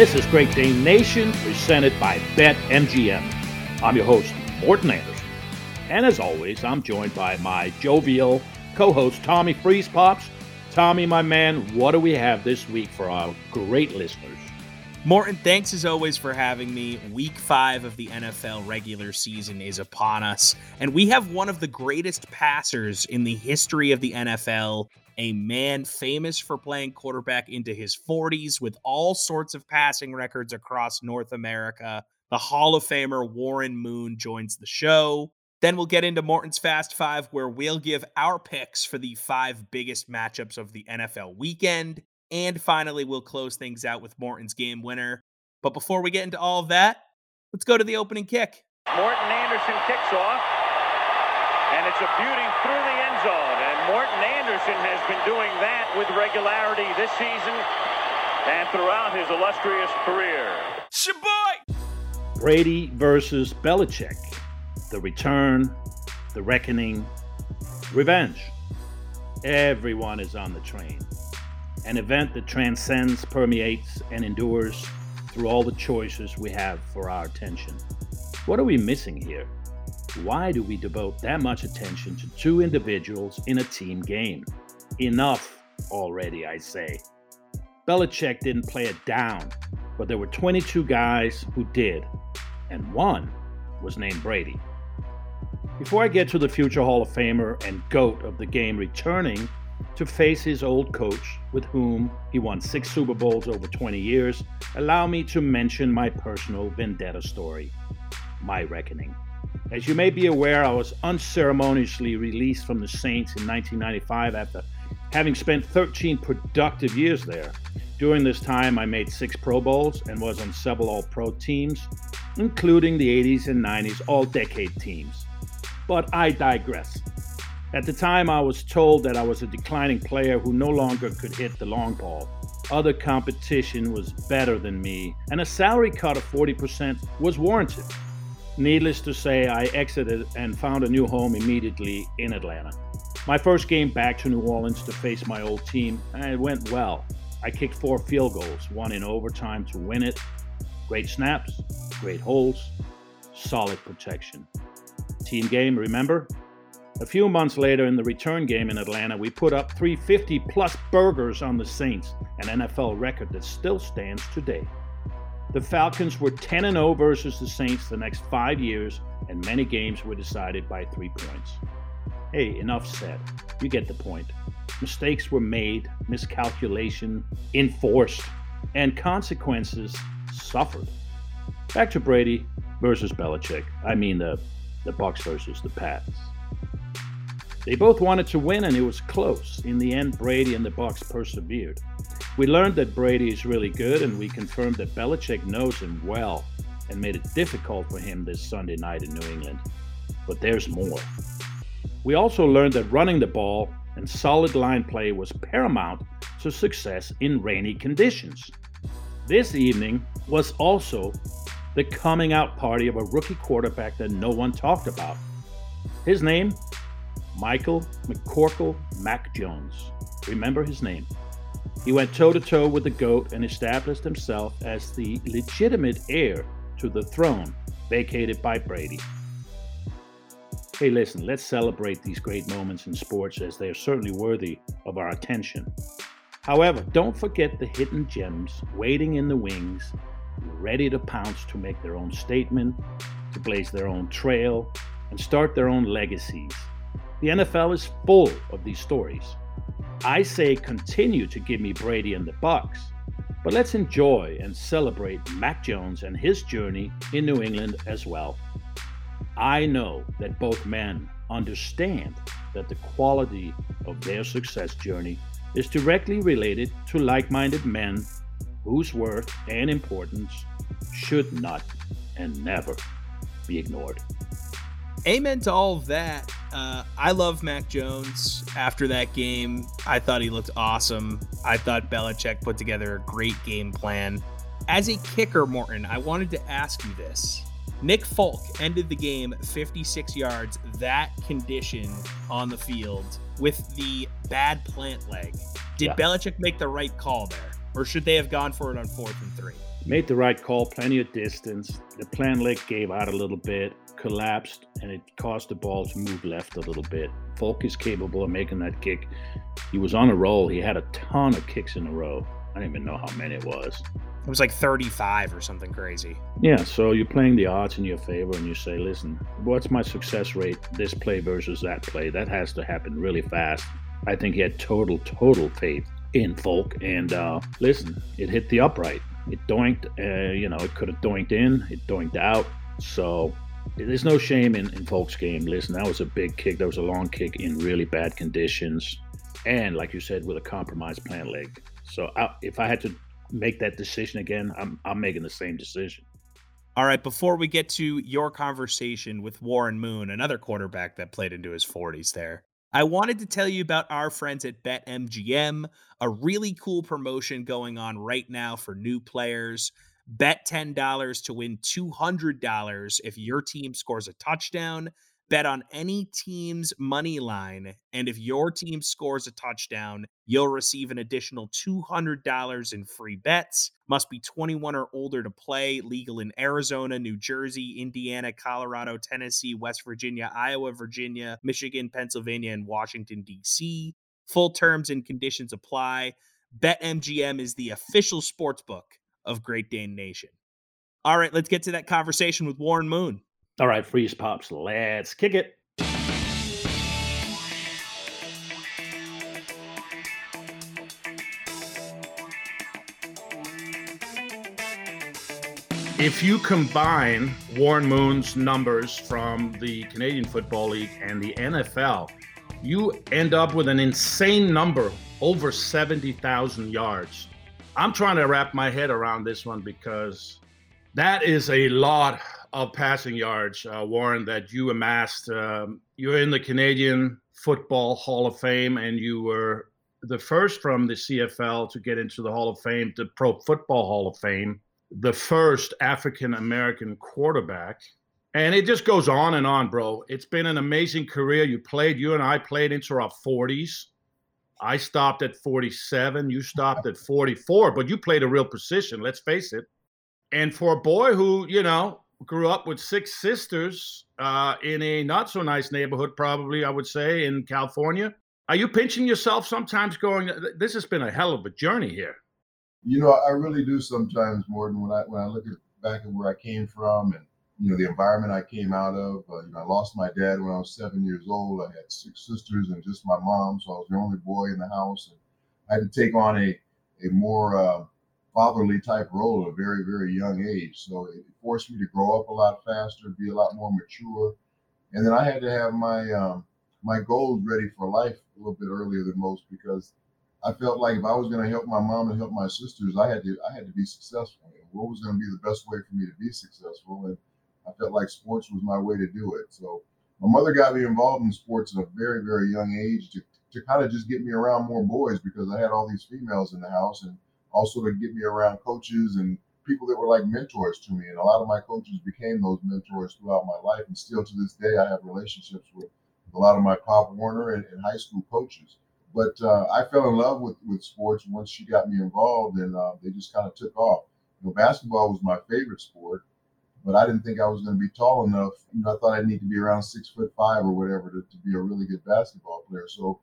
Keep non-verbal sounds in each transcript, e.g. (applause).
This is Great Dane Nation, presented by BetMGM. I'm your host, Morten Andersen. And as always, I'm joined by my jovial co host, Tommy Freeze Pops. Tommy, my man, what do we have this week for our great listeners? Morten, thanks as always for having me. Week five of the NFL regular season is upon us, and we have one of the greatest passers in the history of the NFL a man famous for playing quarterback into his 40s with all sorts of passing records across North America. The Hall of Famer Warren Moon joins the show. Then we'll get into Morten's Fast Five, where we'll give our picks for the five biggest matchups of the NFL weekend. And finally, we'll close things out with Morten's game winner. But before we get into all of that, let's go to the opening kick. Morten Andersen kicks off, and it's a beauty through the end zone. And Morten Andersen has been doing that with regularity this season and throughout his illustrious career. Shaboy! Brady versus Belichick. The return, the reckoning, revenge. Everyone is on the train. An event that transcends, permeates, and endures through all the choices we have for our attention. What are we missing here? Why do we devote that much attention to two individuals in a team game? Enough already, I say. Belichick didn't play it down, but there were 22 guys who did, and one was named Brady. Before I get to the future Hall of Famer and GOAT of the game returning to face his old coach, with whom he won six Super Bowls over 20 years, allow me to mention my personal vendetta story, my reckoning. As you may be aware, I was unceremoniously released from the Saints in 1995 after having spent 13 productive years there. During this time, I made six Pro Bowls and was on several All Pro teams, including the 80s and 90s All Decade teams. But I digress. At the time, I was told that I was a declining player who no longer could hit the long ball. Other competition was better than me, and a salary cut of 40% was warranted. Needless to say, I exited and found a new home immediately in Atlanta. My first game back to New Orleans to face my old team, and it went well. I kicked four field goals, one in overtime to win it. Great snaps, great holes, solid protection. Team game, remember? A few months later, in the return game in Atlanta, we put up 350 plus burgers on the Saints, an NFL record that still stands today. The Falcons were 10 0 versus the Saints the next five years, and many games were decided by three points. Hey, enough said. You get the point. Mistakes were made, miscalculation enforced, and consequences suffered. Back to Brady versus Belichick. I mean the the Bucs versus the Pats. They both wanted to win, and it was close. In the end, Brady and the Bucs persevered. We learned that Brady is really good, and we confirmed that Belichick knows him well and made it difficult for him this Sunday night in New England. But there's more. We also learned that running the ball and solid line play was paramount to success in rainy conditions. This evening was also the coming out party of a rookie quarterback that no one talked about. His name? Michael McCorkle Mac Jones. Remember his name. He went toe to toe with the GOAT and established himself as the legitimate heir to the throne vacated by Brady. Hey, listen, let's celebrate these great moments in sports as they are certainly worthy of our attention. However, don't forget the hidden gems waiting in the wings, ready to pounce to make their own statement, to blaze their own trail, and start their own legacies. The NFL is full of these stories. I say continue to give me Brady and the Bucs, but let's enjoy and celebrate Mac Jones and his journey in New England as well. I know that both men understand that the quality of their success journey is directly related to like minded men whose worth and importance should not and never be ignored. Amen to all of that. Uh, I love Mac Jones. After that game, I thought he looked awesome. I thought Belichick put together a great game plan. As a kicker, Morten, I wanted to ask you this. Nick Folk ended the game 56 yards, that condition on the field with the bad plant leg. Did yeah. Belichick make the right call there? or should they have gone for it on fourth and three? Made the right call, plenty of distance. The plant leg gave out a little bit, collapsed, and it caused the ball to move left a little bit. Folk is capable of making that kick. He was on a roll. He had a ton of kicks in a row. I don't even know how many it was. It was like 35 or something crazy. Yeah, so you're playing the odds in your favor and you say, listen, what's my success rate this play versus that play? That has to happen really fast. I think he had total, total faith in Folk. And uh, listen, it hit the upright. It doinked, uh, you know, it could have doinked in, it doinked out. So there's no shame in, in Folk's game. Listen, that was a big kick. That was a long kick in really bad conditions. And like you said, with a compromised plant leg. So I, if I had to make that decision again, I'm, I'm making the same decision. All right, before we get to your conversation with Warren Moon, another quarterback that played into his 40s there, I wanted to tell you about our friends at BetMGM, a really cool promotion going on right now for new players. Bet $10 to win $200 if your team scores a touchdown. Bet on any team's money line, and if your team scores a touchdown, you'll receive an additional $200 in free bets. Must be 21 or older to play. Legal in Arizona, New Jersey, Indiana, Colorado, Tennessee, West Virginia, Iowa, Virginia, Michigan, Pennsylvania, and Washington, D.C. Full terms and conditions apply. BetMGM is the official sports book of Great Dane Nation. All right, let's get to that conversation with Warren Moon. All right, freeze pops, let's kick it. If you combine Warren Moon's numbers from the Canadian Football League and the NFL, you end up with an insane number over 70,000 yards. I'm trying to wrap my head around this one because that is a lot of passing yards, uh, Warren, that you amassed. Um, you're in the Canadian Football Hall of Fame, and you were the first from the CFL to get into the Hall of Fame, the Pro Football Hall of Fame, the first African American quarterback. And it just goes on and on, bro. It's been an amazing career. You played, you and I played into our 40s. I stopped at 47. You stopped at 44, but you played a real position, let's face it. And for a boy who, you know, grew up with six sisters uh, in a not so nice neighborhood, probably, I would say, in California. Are you pinching yourself sometimes going, this has been a hell of a journey here? You know, I really do sometimes, Morten, when I when I look at back at where I came from and you know the environment I came out of. Uh, you know, I lost my dad when I was seven years old. I had six sisters and just my mom, so I was the only boy in the house, and I had to take on a a more uh, fatherly type role at a very, very young age. So it forced me to grow up a lot faster, be a lot more mature. And then I had to have my um, my goals ready for life a little bit earlier than most because I felt like if I was going to help my mom and help my sisters, I had to I had to be successful. And what was going to be the best way for me to be successful? And I felt like sports was my way to do it. So my mother got me involved in sports at a very, very young age to, to kind of just get me around more boys because I had all these females in the house and also to get me around coaches and people that were like mentors to me. And a lot of my coaches became those mentors throughout my life. And still to this day, I have relationships with a lot of my Pop Warner and, and high school coaches. But uh, I fell in love with, with sports once she got me involved, and uh, they just kind of took off. You know, basketball was my favorite sport, but I didn't think I was going to be tall enough. You know, I thought I'd need to be around six foot five or whatever to, to be a really good basketball player. So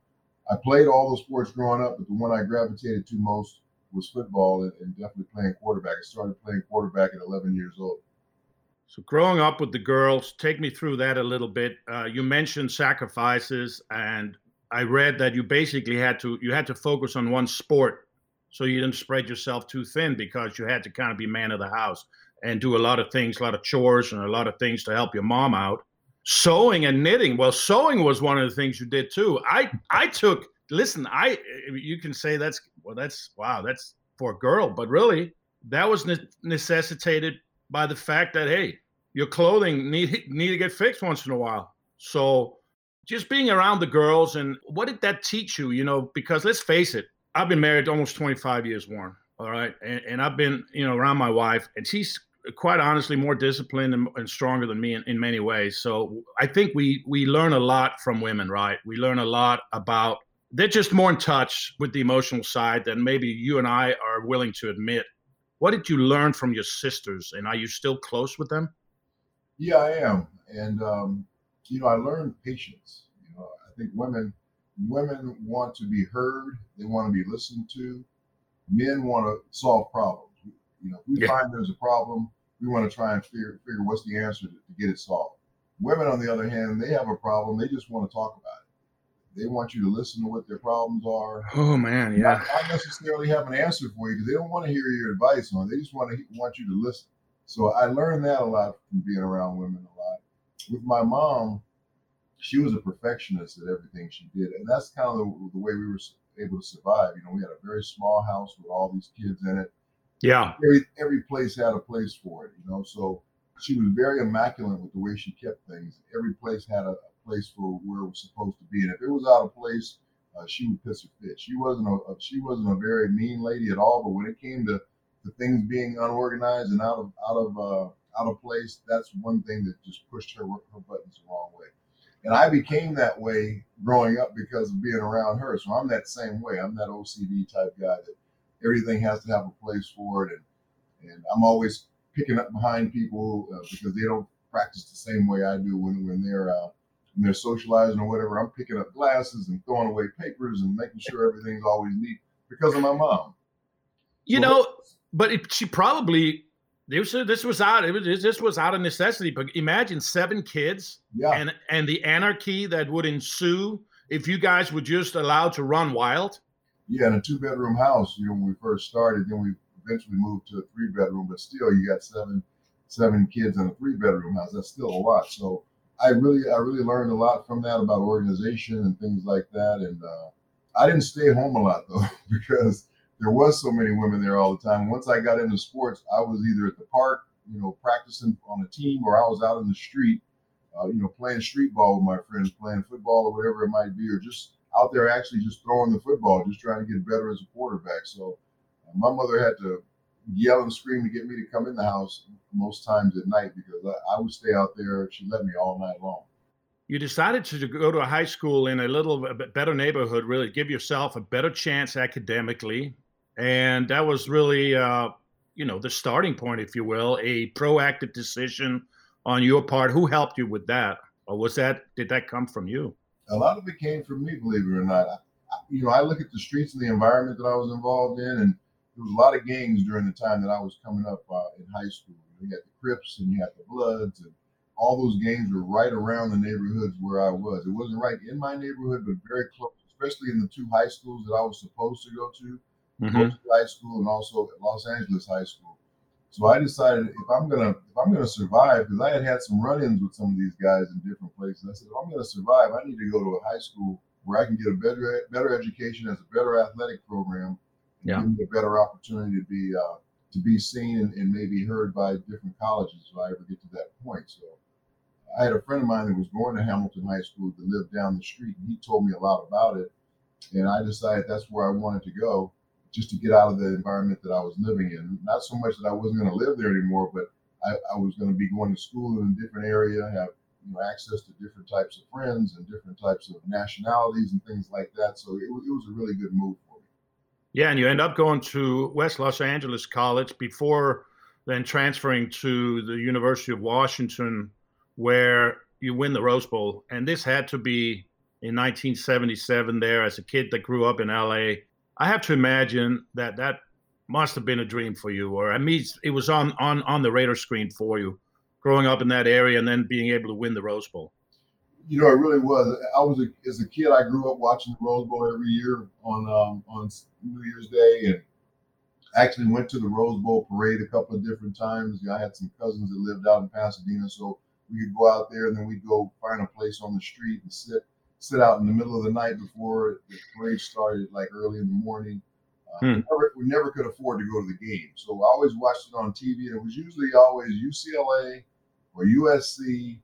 I played all those sports growing up, but the one I gravitated to most was football and, and definitely playing quarterback. I started playing quarterback at 11 years old. So, growing up with the girls, take me through that a little bit. Uh, you mentioned sacrifices, and I read that you basically had to you had to focus on one sport, so you didn't spread yourself too thin because you had to kind of be man of the house and do a lot of things, a lot of chores, and a lot of things to help your mom out. Sewing and knitting. Well, sewing was one of the things you did too. I I took listen, I eh, eh, you can say that's well, that's wow, that's for a girl, but really that was ne- necessitated by the fact that hey, your clothing need (laughs) need to get fixed once in a while. So just being around the girls and what did that teach you? You know, because let's face it, I've been married almost 25 years, Warren. All right, and, and I've been you know around my wife, and she's quite honestly more disciplined and, and stronger than me in, in many ways. So I think we we learn a lot from women, right? We learn a lot about they're just more in touch with the emotional side than maybe you and I are willing to admit. What did you learn from your sisters, and are you still close with them? Yeah, I am, and um, you know, I learned patience. You know, I think women women want to be heard. They want to be listened to. Men want to solve problems. You know, if we yeah. find there's a problem, we want to try and figure figure what's the answer to, to get it solved. Women, on the other hand, they have a problem. They just want to talk about it. They want you to listen to what their problems are. Oh man, yeah. Not, not necessarily have an answer for you because they don't want to hear your advice on. it. They just want to want you to listen. So I learned that a lot from being around women a lot. With my mom, she was a perfectionist at everything she did, and that's kind of the, the way we were able to survive. You know, we had a very small house with all these kids in it. Yeah. Every every place had a place for it, you know. So she was very immaculate with the way she kept things. Every place had a, a place for where it was supposed to be, and if it was out of place, uh, she would piss her fit. She wasn't a, she wasn't a very mean lady at all, but when it came to, to things being unorganized and out of out of uh, out of place, that's one thing that just pushed her her buttons the wrong way. And I became that way growing up because of being around her. So I'm that same way. I'm that OCD type guy that everything has to have a place for it, and and I'm always picking up behind people uh, because they don't practice the same way I do when when they're uh, when they're socializing or whatever. I'm picking up glasses and throwing away papers and making sure everything's always neat because of my mom. You so know, but it, she probably this this was out it was this was out of necessity. But imagine seven kids, yeah. and and the anarchy that would ensue if you guys were just allowed to run wild. Yeah, in a two bedroom house, you know, when we first started, then we eventually moved to a three bedroom, but still you got seven seven kids in a three bedroom house. That's still a lot. So I really I really learned a lot from that about organization and things like that. And uh, I didn't stay home a lot though (laughs) because there was so many women there all the time. Once I got into sports, I was either at the park, you know, practicing on a team, or I was out in the street, uh, you know, playing street ball with my friends, playing football or whatever it might be, or just out there actually just throwing the football, just trying to get better as a quarterback. So my mother had to yell and scream to get me to come in the house most times at night because I, I would stay out there. She let me all night long. You decided to go to a high school in a little a better neighborhood, really give yourself a better chance academically. And that was really, uh, you know, the starting point, if you will, a proactive decision on your part. Who helped you with that? Or was that, did that come from you? A lot of it came from me, believe it or not. I, you know, I look at the streets and the environment that I was involved in, and there was a lot of gangs during the time that I was coming up uh, in high school. You had the Crips and you had the Bloods, and all those gangs were right around the neighborhoods where I was. It wasn't right in my neighborhood, but very close, especially in the two high schools that I was supposed to go to, mm-hmm. High School and also Los Angeles High School. So I decided if I'm gonna if I'm gonna survive, because I had had some run-ins with some of these guys in different places. I said if I'm gonna survive, I need to go to a high school where I can get a better better education as a better athletic program yeah. give me a better opportunity to be uh, to be seen and, and, maybe heard by different colleges if I ever get to that point. So I had a friend of mine that was going to Hamilton High School that lived down the street, and he told me a lot about it. And I decided that's where I wanted to go, just to get out of the environment that I was living in. Not so much that I wasn't going to live there anymore, but I, I was going to be going to school in a different area, have you know access to different types of friends and different types of nationalities and things like that. So it, it was a really good move yeah, and you end up going to West Los Angeles College before then transferring to the University of Washington, where you win the Rose Bowl. And this had to be in 1977 there as a kid that grew up in LA. I have to imagine that that must have been a dream for you, or at least it was on on on the radar screen for you, growing up in that area and then being able to win the Rose Bowl you know, it really was. I was a, as a kid, I grew up watching the Rose Bowl every year on um, on New Year's Day, and actually went to the Rose Bowl parade a couple of different times. I had some cousins that lived out in Pasadena, so we could go out there and then we'd go find a place on the street and sit sit out in the middle of the night before the parade started, like early in the morning. Uh, hmm. we, never, we never could afford to go to the game, so I always watched it on TV, and it was usually always UCLA or USC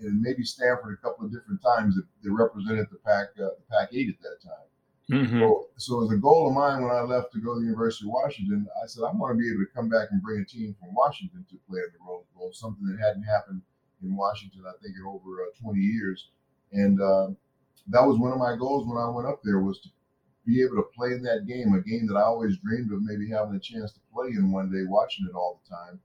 and maybe Stanford a couple of different times that they represented the Pac uh, the Pac eight at that time. Mm-hmm. So, so as a goal of mine when I left to go to the University of Washington, I said I want to be able to come back and bring a team from Washington to play in the Rose Bowl, something that hadn't happened in Washington, I think, in over uh, 20 years. And uh, that was one of my goals when I went up there was to be able to play in that game, a game that I always dreamed of maybe having a chance to play in one day, watching it all the time.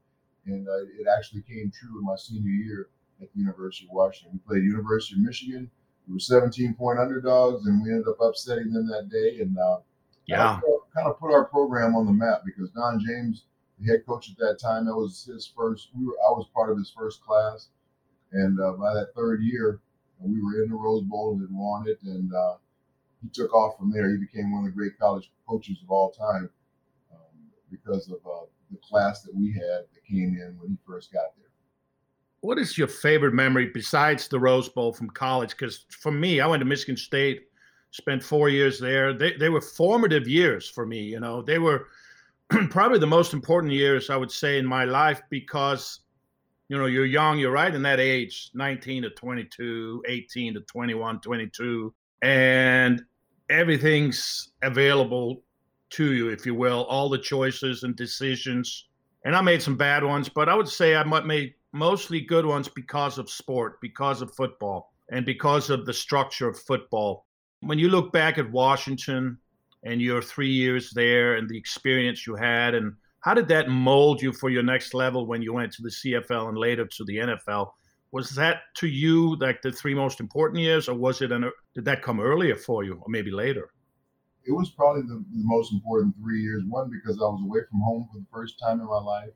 And uh, it actually came true in my senior year at the University of Washington. We played University of Michigan. We were 17 point underdogs, and we ended up upsetting them that day. And uh, yeah, kind of put our program on the map because Don James, the head coach at that time, that was his first. We were I was part of his first class, and uh, by that third year, we were in the Rose Bowl and had won it. And uh, he took off from there. He became one of the great college coaches of all time um, because of uh, the class that we had that came in when he first got there. What is your favorite memory besides the Rose Bowl from college? Because for me, I went to Michigan State, spent four years there. They, they were formative years for me. You know, they were (clears throat) probably the most important years, I would say, in my life because you know, you're young, you're right in that age, 19 to 22, 18 to 21, 22, and everything's available to you, if you will, all the choices and decisions. And I made some bad ones, but I would say I might made mostly good ones because of sport, because of football, and because of the structure of football. When you look back at Washington and your three years there and the experience you had and how did that mold you for your next level when you went to the CFL and later to the NFL? Was that to you like the three most important years, or was it? An, did that come earlier for you, or maybe later? It was probably the, the most important three years. One because I was away from home for the first time in my life,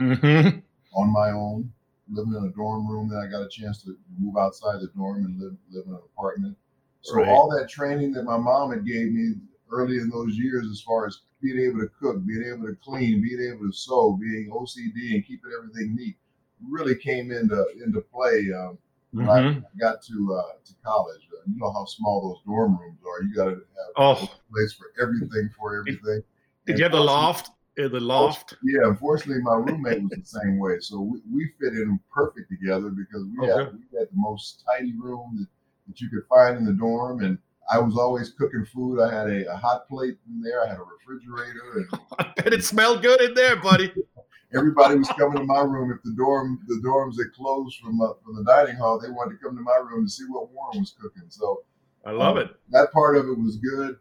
mm-hmm. On my own, living in a dorm room. Then I got a chance to move outside the dorm and live live in an apartment. So right. all that training that my mom had gave me early in those years, as far as being able to cook, being able to clean, being able to sew, being OCD and keeping everything neat really came into into play um, when mm-hmm. I got to uh, to college. Uh, you know how small those dorm rooms are. You got to have oh. a place for everything for everything. Did, you have the loft? The loft. Yeah, unfortunately, my roommate was the same way. So we, we fit in perfect together because we okay. had we had the most tidy room that, that you could find in the dorm, and I was always cooking food. I had a, a, hot plate in there. I had a refrigerator. And (laughs) I bet it smelled good in there, buddy. Everybody was coming to my room. If the dorm the dorms had closed from uh, from the dining hall, they wanted to come to my room to see what Warren was cooking. So I love um, it. That part of it was good.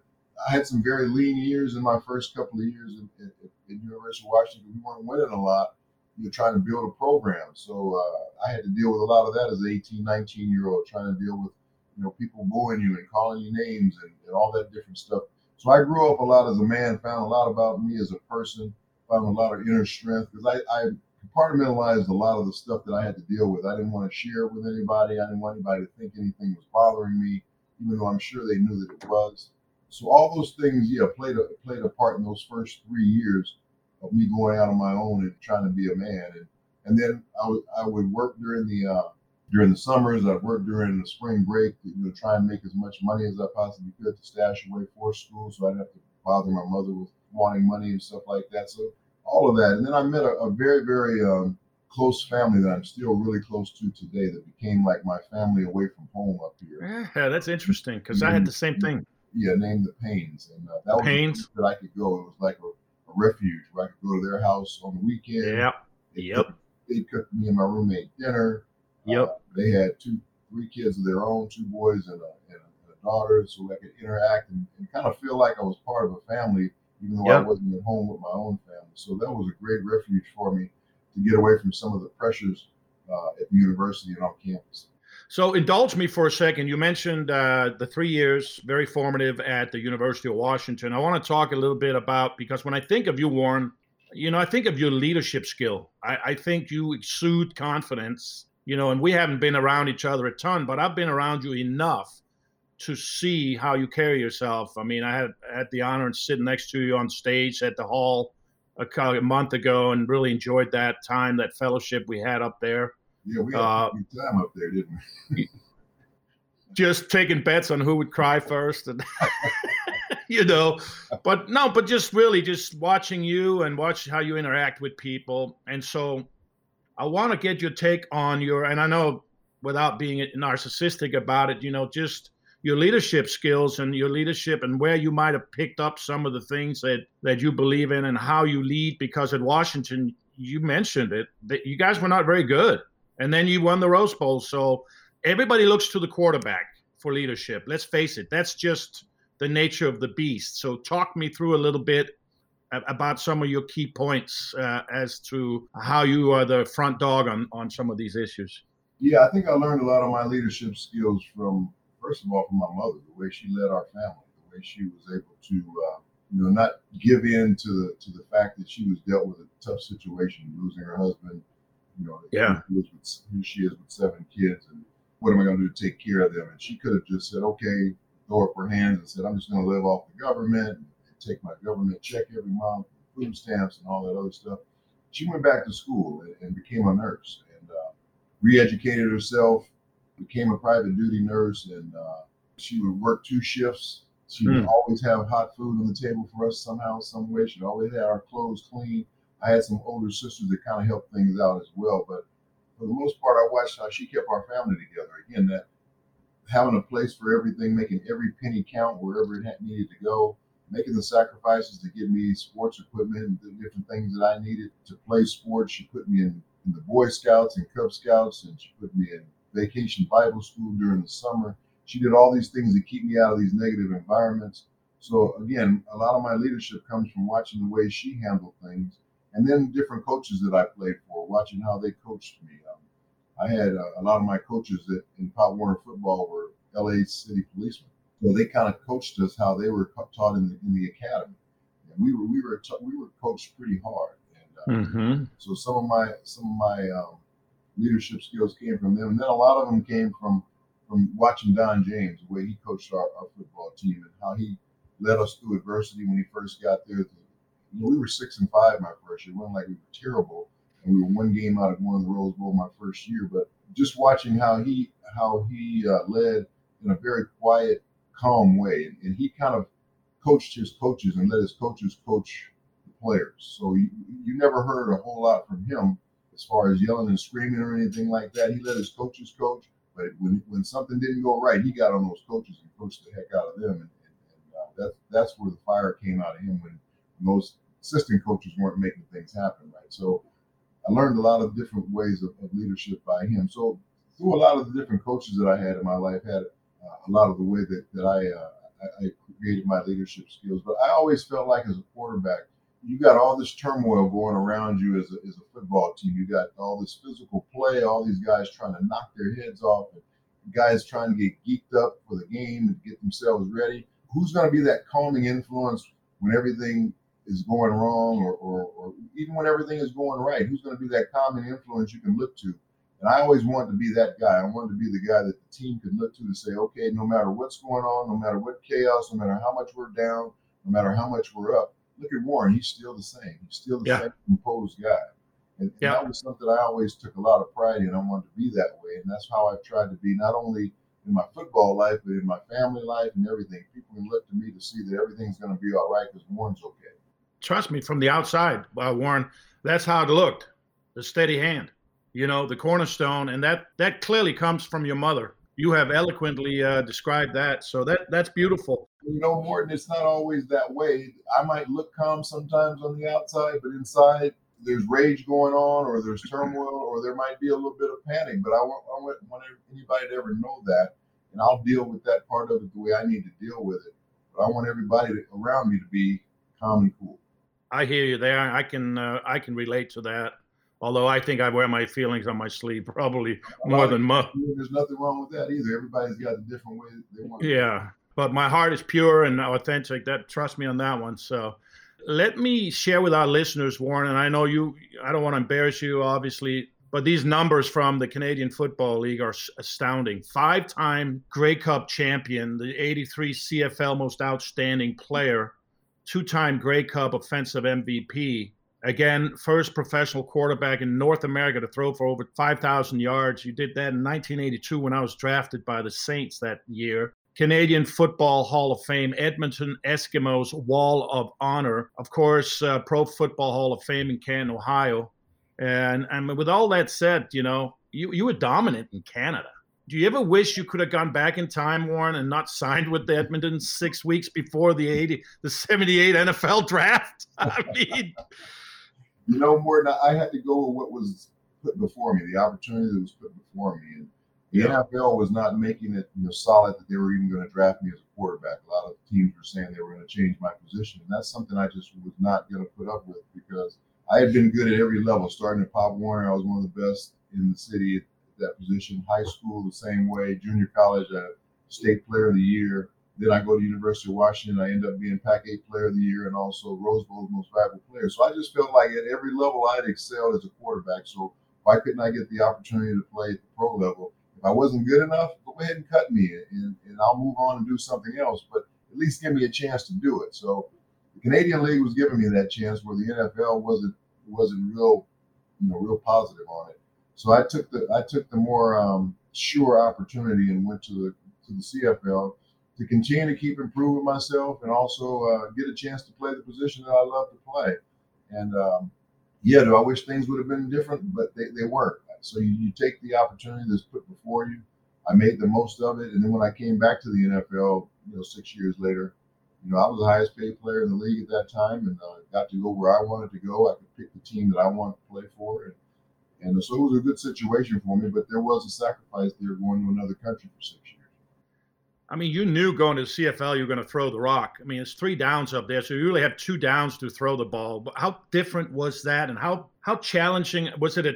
I had some very lean years in my first couple of years at, at, at University of Washington. We weren't winning a lot. Were trying to build a program. So uh, I had to deal with a lot of that as an 18, 19 year old, trying to deal with you know, people booing you and calling you names and, and all that different stuff. So I grew up a lot as a man, found a lot about me as a person, found a lot of inner strength because I, I compartmentalized a lot of the stuff that I had to deal with. I didn't want to share it with anybody. I didn't want anybody to think anything was bothering me, even though I'm sure they knew that it was. So all those things, yeah, played a played a part in those first three years of me going out on my own and trying to be a man. And and then I would I would work during the uh, during the summers. I'd work during the spring break, you know, try and make as much money as I possibly could to stash away for school, so I didn't have to bother my mother with wanting money and stuff like that. So all of that, and then I met a, a very, very um, close family that I'm still really close to today. That became like my family away from home up here. Yeah, that's interesting because I had the same thing. Yeah, named the Pains, and uh, that was Pains that I could go. It was like a, a, refuge where I could go to their house on the weekend. Yep. They yep. Cooked, they cooked me and my roommate dinner. Yep. Uh, they had two, three kids of their own, two boys and a, and a, a daughter, so I could interact and, and, kind of feel like I was part of a family, even though yep. I wasn't at home with my own family. So that was a great refuge for me to get away from some of the pressures uh, at the university and on campus. So indulge me for a second. You mentioned uh, the three years, very formative at the University of Washington. I want to talk a little bit about because when I think of you, Warren, you know, I think of your leadership skill. I, I think you exude confidence you know, and we haven't been around each other a ton, but I've been around you enough to see how you carry yourself. I mean, I had had the honor of sitting next to you on stage at the hall a, a month ago, and really enjoyed that time, that fellowship we had up there. Yeah, we had uh, a good time up there, didn't we? (laughs) just taking bets on who would cry first, and (laughs) you know, but no, but just really just watching you and watch how you interact with people, and so I want to get your take on your, and I know without being narcissistic about it, you know, just your leadership skills and your leadership and where you might have picked up some of the things that that you believe in and how you lead. Because at Washington, you mentioned it that you guys were not very good, and then you won the Rose Bowl. So everybody looks to the quarterback for leadership. Let's face it, that's just the nature of the beast. So, talk me through a little bit about some of your key points uh, as to how you are the front dog on, on some of these issues. Yeah, I think I learned a lot of my leadership skills from, first of all, from my mother, the way she led our family, the way she was able to, uh, you know, not give in to the to the fact that she was dealt with a tough situation, losing her husband. You know, yeah, with, here she is with seven kids, and what am I going to do to take care of them? And she could have just said, okay, throw up her hands and said, I'm just going to live off the government and take my government check every month, food stamps, and all that other stuff. She went back to school and, and became a nurse and uh, re-educated herself, became a private duty nurse, and uh, she would work two shifts. She would mm. always have hot food on the table for us somehow, some way. She'd always have our clothes clean. I had some older sisters that kind of helped things out as well, but for the most part, I watched how she kept our family together. Again, that having a place for everything, making every penny count wherever it needed to go, making the sacrifices to get me sports equipment and the different things that I needed to play sports. She put me in, in the Boy Scouts and Cub Scouts, and she put me in vacation Bible school during the summer. She did all these things to keep me out of these negative environments. So again, a lot of my leadership comes from watching the way she handled things, and then different coaches that I played for, watching how they coached me. Um, I had a, a, lot of my coaches that in Pop Warner football were LA City policemen. So they kind of coached us how they were taught in the in the academy, and we were we were ta- we were coached pretty hard. And uh, mm-hmm. so some of my some of my um, leadership skills came from them, and then a lot of them came from from watching Don James, the way he coached our, our football team, and how he led us through adversity when he first got there. We were six and five my first year. It wasn't like we were terrible, and we were one game out of going to the Rose Bowl my first year. But just watching how he how he uh, led in a very quiet calm way. And he kind of coached his coaches and let his coaches coach the players. So you, you never heard a whole lot from him as far as yelling and screaming or anything like that. He let his coaches coach. But when, when something didn't go right, he got on those coaches and coached the heck out of them. And, and, and uh, that's, that's where the fire came out of him when those assistant coaches weren't making things happen right. So I learned a lot of different ways of, of leadership by him. So through a lot of the different coaches that I had in my life, had uh, a lot of the way that, that I, uh, I, I created my leadership skills. But I always felt like as a quarterback, you got all this turmoil going around you as a, as a football team. You got all this physical play, all these guys trying to knock their heads off, and guys trying to get geeked up for the game and get themselves ready. Who's going to be that calming influence when everything is going wrong, or, or, or even when everything is going right? Who's going to be that common influence you can look to and I always wanted to be that guy. I wanted to be the guy that the team could look to to say, okay, no matter what's going on, no matter what chaos, no matter how much we're down, no matter how much we're up, look at Warren. He's still the same. He's still the yeah. same composed guy. And, and yeah. that was something I always took a lot of pride in. I wanted to be that way. And that's how I've tried to be, not only in my football life, but in my family life and everything. People can look to me to see that everything's going to be all right because Warren's okay. Trust me, from the outside, uh, Warren, that's how it looked. The steady hand you know, the cornerstone, and that that clearly comes from your mother. You have eloquently uh, described that, so that that's beautiful. You know, Morten, it's not always that way. I might look calm sometimes on the outside, but inside there's rage going on, or there's turmoil, or there might be a little bit of panic. But I want, I want, want anybody to ever know that, and I'll deal with that part of it the way I need to deal with it. But I want everybody to, around me to be calm and cool. I hear you there. I can uh, I can relate to that. Although I think I wear my feelings on my sleeve (laughs) probably more than most. There's nothing wrong with that either. Everybody's got a different way they want. Yeah, but my heart is pure and authentic. That trust me on that one. So let me share with our listeners, Warren. And I know you. I don't want to embarrass you, obviously, but these numbers from the Canadian Football League are astounding. Five-time Grey Cup champion, the '83 CFL Most Outstanding Player, two-time Grey Cup Offensive MVP Again, first professional quarterback in North America to throw for over 5,000 yards. You did that in 1982 when I was drafted by the Saints that year. Canadian Football Hall of Fame, Edmonton Eskimos Wall of Honor, of course, uh, Pro Football Hall of Fame in Canton, Ohio. And, and with all that said, you know, you, you were dominant in Canada. Do you ever wish you could have gone back in time, Warren, and not signed with the Edmonton six weeks before the 80, the 78 NFL draft? (laughs) I mean, you know, more I had to go with what was put before me, the opportunity that was put before me. And The yeah. NFL was not making it you know solid that they were even going to draft me as a quarterback. A lot of teams were saying they were going to change my position, and that's something I just was not going to put up with because I had been good at every level. Starting at Pop Warner, I was one of the best in the city that position. High school, the same way. Junior college, a state player of the year. Then I go to University of Washington. I end up being Pac-8 Player of the Year and also Rose Bowl's Most Valuable Player. So I just felt like at every level I'd excelled as a quarterback. So why couldn't I get the opportunity to play at the pro level? If I wasn't good enough, go ahead and cut me, and, and I'll move on and do something else. But at least give me a chance to do it. So the Canadian League was giving me that chance, where the NFL wasn't wasn't real, you know, real positive on it. So I took the I took the more um, sure opportunity and went to the to the CFL to continue to keep improving myself and also uh, get a chance to play the position that I love to play. And um, yeah, do I wish things would have been different, but they, they weren't. So you, you take the opportunity that's put before you. I made the most of it, and then when I came back to the NFL, you know, six years later, you know, I was the highest paid player in the league at that time, and uh, got to go where I wanted to go. I could pick the team that I wanted to play for, and and so it was a good situation for me. But there was a sacrifice there going to another country for six years. I mean, you knew going to the CFL you were going to throw the rock. I mean, it's three downs up there, so you really have two downs to throw the ball. But how different was that, and how how challenging was it? At,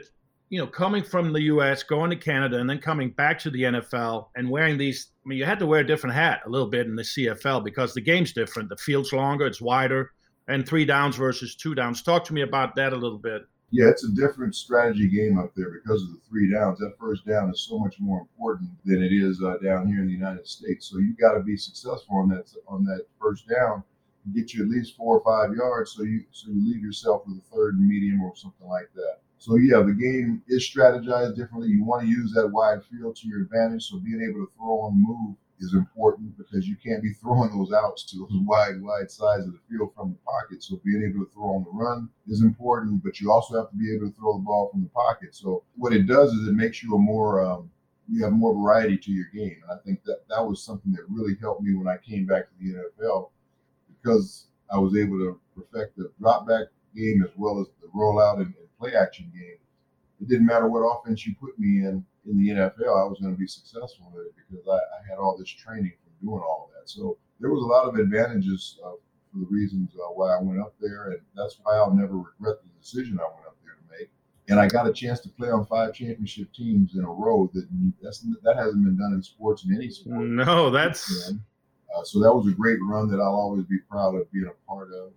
you know, coming from the U.S., going to Canada, and then coming back to the NFL and wearing these. I mean, you had to wear a different hat a little bit in the CFL because the game's different. The field's longer, it's wider, and three downs versus two downs. Talk to me about that a little bit. Yeah, it's a different strategy game up there because of the three downs. That first down is so much more important than it is uh, down here in the United States. So you got to be successful on that on that first down, and get you at least four or five yards, so you so you leave yourself with a third and medium or something like that. So yeah, the game is strategized differently. You want to use that wide field to your advantage. So being able to throw and move is important because you can't be throwing those outs to those (laughs) wide, wide sides of the field from the pocket. So being able to throw on the run is important, but you also have to be able to throw the ball from the pocket. So what it does is it makes you a more um, you have more variety to your game, and I think that that was something that really helped me when I came back to the NFL because I was able to perfect the drop back game as well as the rollout and, and play action game. It didn't matter what offense you put me in in the NFL, I was going to be successful with it because I, I, had all this training from doing all of that. So there was a lot of advantages uh, for the reasons uh, why I went up there, and that's why I'll never regret the decision I went up there to make. And I got a chance to play on five championship teams in a row. That that's that hasn't been done in sports in any sport. No, that's. Uh, so that was a great run that I'll always be proud of being a part of.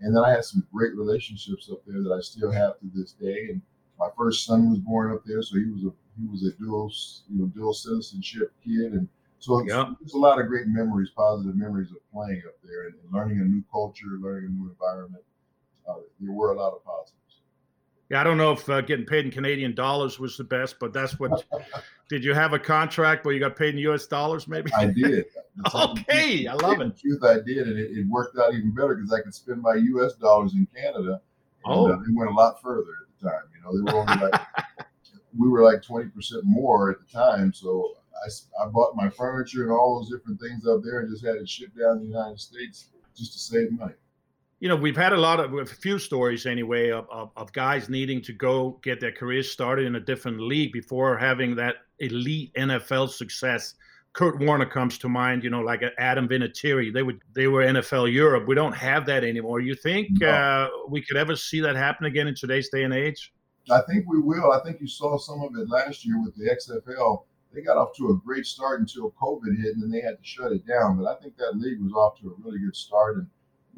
And then I had some great relationships up there that I still have to this day. And my first son was born up there, so he was a he was a dual, you know, dual citizenship kid, and so yep. there's a lot of great memories, positive memories of playing up there and, and learning a new culture, learning a new environment. Uh, there were a lot of positives. Yeah, I don't know if uh, getting paid in Canadian dollars was the best, but that's what. (laughs) did you have a contract where you got paid in U.S. dollars? Maybe I did. (laughs) okay, I love it. Truth, I did, and it, it worked out even better because I could spend my U.S. dollars in Canada. And, oh, uh, they went a lot further at the time. You know, they were only like (laughs) we were like 20% more at the time. So I, I bought my furniture and all those different things up there and just had it shipped down to the United States just to save money. You know, we've had a lot of, a few stories anyway, of, of, of guys needing to go get their careers started in a different league before having that elite NFL success. Kurt Warner comes to mind, you know, like Adam Vinatieri. They would they were NFL Europe. We don't have that anymore. You think no. uh, we could ever see that happen again in today's day and age? I think we will. I think you saw some of it last year with the XFL. They got off to a great start until COVID hit, and then they had to shut it down. But I think that league was off to a really good start, and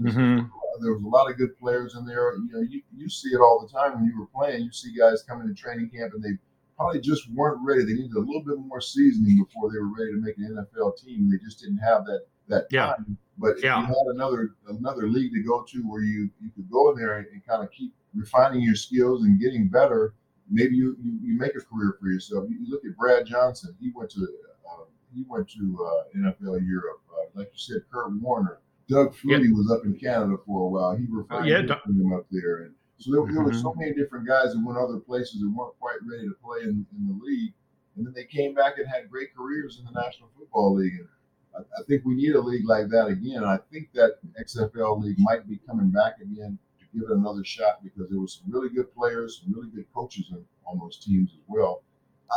mm-hmm. there was a lot of good players in there. You know, you, you see it all the time when you were playing. You see guys coming to training camp, and they probably just weren't ready. They needed a little bit more seasoning before they were ready to make an NFL team. They just didn't have that that yeah. time. But yeah. if you had another another league to go to where you you could go in there and, and kind of keep refining your skills and getting better, maybe you, you, you make a career for yourself. You, you, look at Brad Johnson. He went to uh, he went to uh, NFL Europe. Uh, like you said, Kurt Warner. Doug Flutie was up in Canada for a while. He refined yeah, him up there, and so there, there were so mm-hmm. many different guys that went other places and weren't quite ready to play in, in the league, and then they came back and had great careers in the National Football League. And I, I think we need a league like that again. I think that XFL league might be coming back again to give it another shot because there were some really good players, some really good coaches on those teams as well.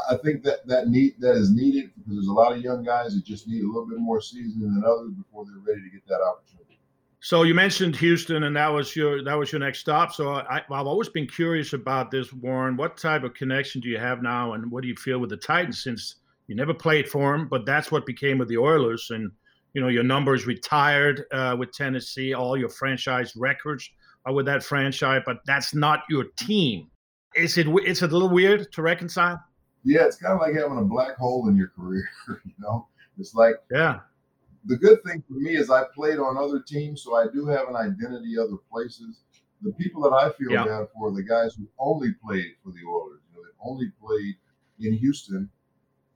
I think that that need that is needed because there's a lot of young guys that just need a little bit more seasoning than others before they're ready to get that opportunity. So you mentioned Houston, and that was your that was your next stop. So I, have always been curious about this, Warren. What type of connection do you have now, and what do you feel with the Titans since you never played for them, but that's what became of the Oilers, and you know your numbers retired uh, with Tennessee, all your franchise records are with that franchise, but that's not your team. Is it? It's a little weird to reconcile. Yeah, it's kind of like having a black hole in your (laughs) career. You know, it's like yeah. The good thing for me is I played on other teams, so I do have an identity other places. The people that I feel yeah. bad for are the guys who only played for the Oilers. You know, they only played in Houston.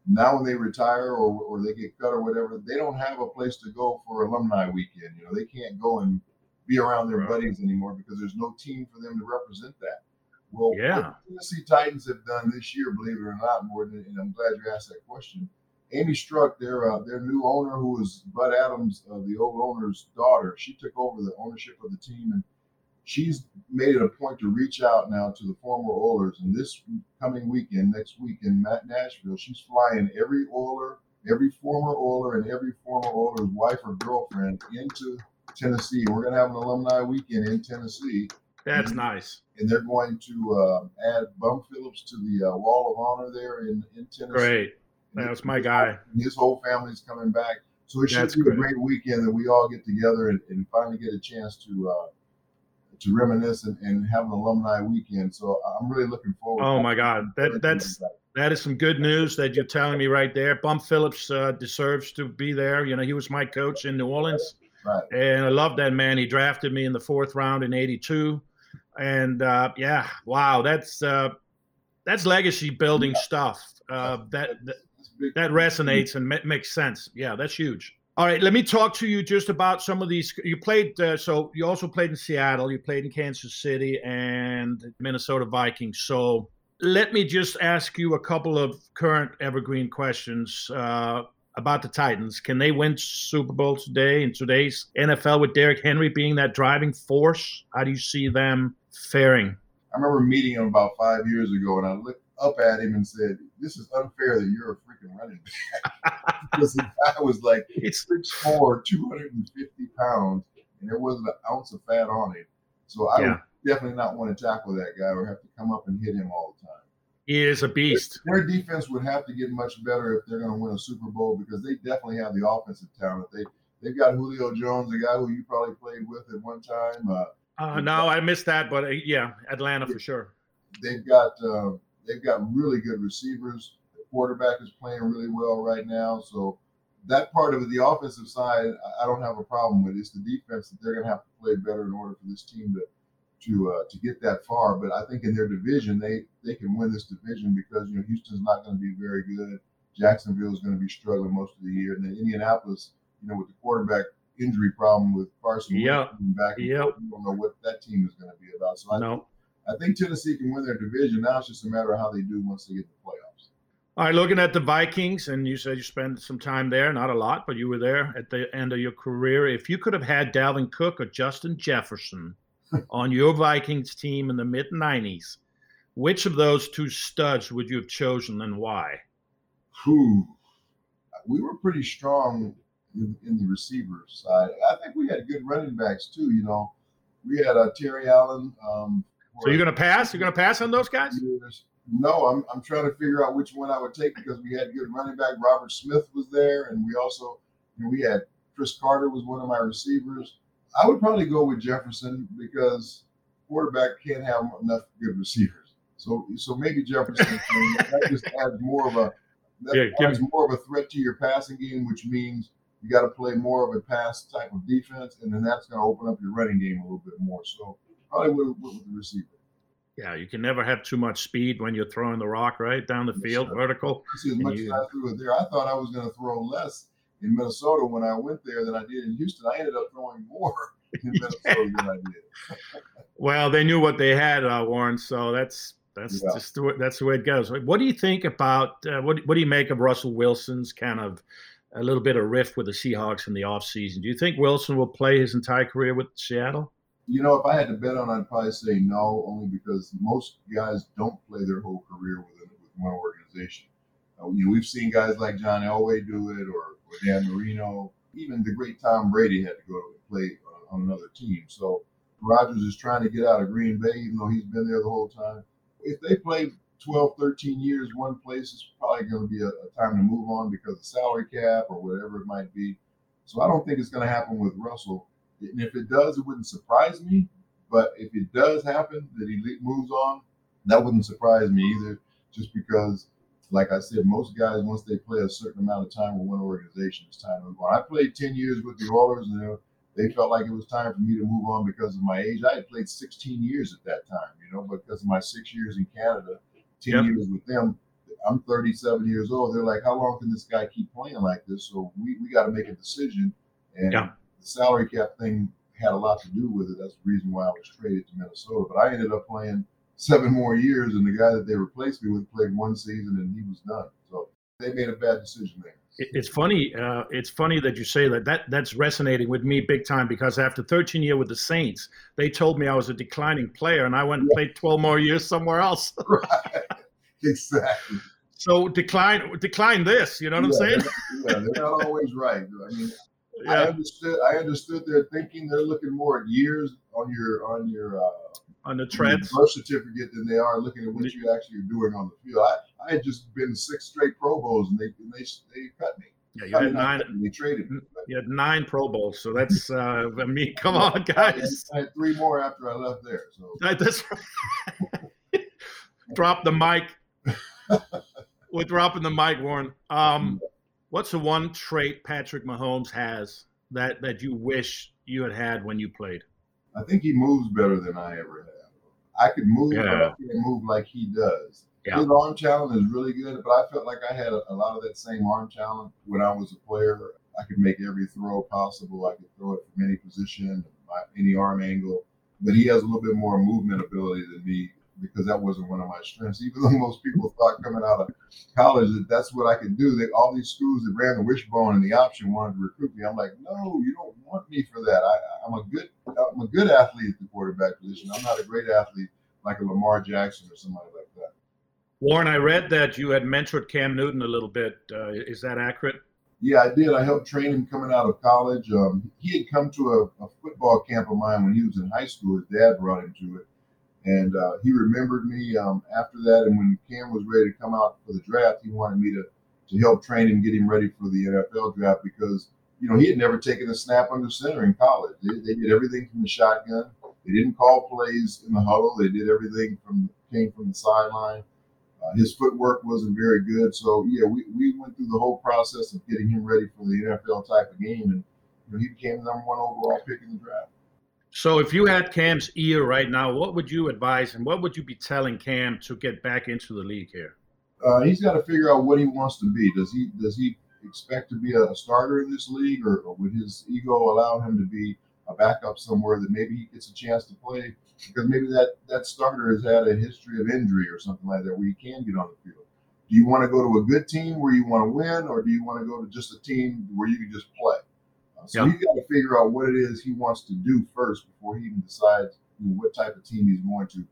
Now, when they retire or, or they get cut or whatever, they don't have a place to go for alumni weekend. You know, they can't go and be around their right. buddies anymore because there's no team for them to represent that. Well, yeah. Tennessee Titans have done this year, believe it or not, more than, and I'm glad you asked that question. Amy Strunk, their uh, their new owner, who was Bud Adams, uh, the old owner's daughter, she took over the ownership of the team, and she's made it a point to reach out now to the former Oilers. And this coming weekend, next week in Nashville, she's flying every Oiler, every former Oiler, and every former Oiler's wife or girlfriend into Tennessee. We're going to have an alumni weekend in Tennessee. That's and, nice. And they're going to uh, add Bum Phillips to the uh, Wall of Honor there in, in Tennessee. Great. That's my guy. His whole family's coming back. So it should That's be a great weekend that we all get together and, and finally get a chance to uh, to reminisce and, and, have an alumni weekend. So I'm really looking forward. Oh my God, that that's that is some good news that you're telling me right there. Bum Phillips uh, deserves to be there. You know, he was my coach in New Orleans. Right. And I love that man. He drafted me in the fourth round in '82, and uh, yeah, wow, that's uh, that's legacy building yeah. stuff. Uh, that, that that resonates and makes sense. Yeah, that's huge. All right, let me talk to you just about some of these. You played, uh, so you also played in Seattle, you played in Kansas City and Minnesota Vikings. So let me just ask you a couple of current evergreen questions. Uh, about the Titans. Can they win Super Bowl today in today's NFL with Derrick Henry being that driving force? How do you see them faring? I remember meeting him about five years ago, and I looked up at him and said, "This is unfair that you're a freaking running back." (laughs) because the guy was like it's 6'4", 250 pounds, and there wasn't an ounce of fat on him. So I yeah. would definitely not want to tackle that guy or have to come up and hit him all the time. He is a beast. Their defense would have to get much better if they're going to win a Super Bowl because they definitely have the offensive talent. They they've got Julio Jones, a guy who you probably played with at one time. Uh, uh, no, I missed that, but uh, yeah, Atlanta for sure. They've got uh, they've got really good receivers. The quarterback is playing really well right now, so that part of the offensive side, I don't have a problem with. It's the defense that they're going to have to play better in order for this team to to uh, to get that far. But I think in their division, they they can win this division because you know Houston's not going to be very good. Jacksonville is going to be struggling most of the year, and then Indianapolis, you know, with the quarterback injury problem with Carson yeah, back, yep. you don't know what that team is going to be about. So I, no. I think Tennessee can win their division. Now it's just a matter of how they do once they get to the playoffs. All right, looking at the Vikings, and you said you spent some time there, not a lot, but you were there at the end of your career. If you could have had Dalvin Cook or Justin Jefferson (laughs) on your Vikings team in the mid 90s, which of those two studs would you have chosen and why? Who? We were pretty strong in, in, the receiver side. I think we had good running backs too. You know, we had uh, Terry Allen. Um, so you're going to pass? You're going to pass on those guys? No, I'm, I'm trying to figure out which one I would take because we had good running back. Robert Smith was there, and we also, you know, we had Cris Carter was one of my receivers. I would probably go with Jefferson because quarterback can't have enough good receivers. So so maybe Jefferson (laughs) that just adds more of a that yeah, adds more of a threat to your passing game, which means you got to play more of a pass type of defense, and then that's going to open up your running game a little bit more. So probably with, with the receiver. Yeah, you can never have too much speed when you're throwing the rock right down the field, yes, vertical. See, as much you, as I threw it there, I thought I was going to throw less in Minnesota when I went there than I did in Houston. I ended up throwing more (laughs) in Minnesota than I did. (laughs) well, they knew what they had, uh, Warren. So that's that's yeah. just the way, that's the way it goes. What do you think about uh, what What do you make of Russell Wilson's kind of a little bit of rift with the Seahawks in the offseason? Do you think Wilson will play his entire career with Seattle? You know, if I had to bet on, it, I'd probably say no, only because most guys don't play their whole career with, with one organization uh, you know, we've seen guys like John Elway do it, or, or Dan Marino. Even the great Tom Brady had to go and play on, on another team. So Rodgers is trying to get out of Green Bay, even though he's been there the whole time. If they play 12, 13 years one place, it's probably going to be a, a time to move on because of salary cap or whatever it might be. So I don't think it's going to happen with Russell. And if it does, it wouldn't surprise me. But if it does happen that he moves on, that wouldn't surprise me either. Just because, like I said, most guys once they play a certain amount of time with one organization, it's time to move on. I played 10 years with the Oilers, and they felt like it was time for me to move on because of my age. I had played 16 years at that time, you know, because of my six years in Canada, 10 yep. years with them. I'm 37 years old. They're like, how long can this guy keep playing like this? So we, we got to make a decision. And yeah. The salary cap thing had a lot to do with it. That's the reason why I was traded to Minnesota. But I ended up playing seven more years, and the guy that they replaced me with played one season, and he was done. So they made a bad decision there. It's funny. Uh, it's funny that you say that. That that's resonating with me big time because after 13 years with the Saints, they told me I was a declining player, and I went and played 12 more years somewhere else. (laughs) right. Exactly. So decline decline this. You know what yeah, I'm saying? Yeah, they're not always right. I mean, yeah. I understood. I understood their thinking. They're looking more at years on your on your uh, on the treads birth certificate than they are looking at what you actually are doing on the field. I, I had just been six straight Pro Bowls and they and they they cut me. Yeah, you had nine. They traded me. You had nine Pro Bowls, so that's uh, (laughs) I mean, come on, guys. I had, three more after I left there. So (laughs) that's right. (laughs) Drop the mic. We're dropping the mic, Warren. Um, what's the one trait Patrick Mahomes has that that you wish you had had when you played? I think he moves better than I ever have. I could move, yeah. but I can't move like he does. Yeah. His arm talent is really good, but I felt like I had a, a, lot of that same arm talent when I was a player. I could make every throw possible. I could throw it from any position, any arm angle. But he has a little bit more movement ability than me because that wasn't one of my strengths. Even though most people thought coming out of college that that's what I could do. They, all these schools that ran the wishbone and the option wanted to recruit me. I'm like, no, you don't want me for that. I, I'm a good, I'm a good athlete at the quarterback position. I'm not a great athlete like a Lamar Jackson or somebody like that. Warren, I read that you had mentored Cam Newton a little bit. Uh, is that accurate? Yeah, I did. I helped train him coming out of college. Um, he had come to a, a, football camp of mine when he was in high school. His dad brought him to it, and uh, he remembered me um, after that. And when Cam was ready to come out for the draft, he wanted me to to help train him, get him ready for the NFL draft because you know he had never taken a snap under center in college. They, they did everything from the shotgun. They didn't call plays in the huddle. They did everything from came from the sideline. Uh, his footwork wasn't very good, so yeah, we, we went through the whole process of getting him ready for the NFL type of game, and you know, he became the number one overall pick in the draft. So, if you had Cam's ear right now, what would you advise and what would you be telling Cam to get back into the league here? Uh, he's got to figure out what he wants to be. Does he does he expect to be a starter in this league, or, or would his ego allow him to be a backup somewhere that maybe he gets a chance to play because maybe that that starter has had a history of injury or something like that where he can get on the field. Do you want to go to a good team where you want to win, or do you want to go to just a team where you can just play? So he's got to figure out what it is he wants to do first before he even decides you know, what type of team he's going to.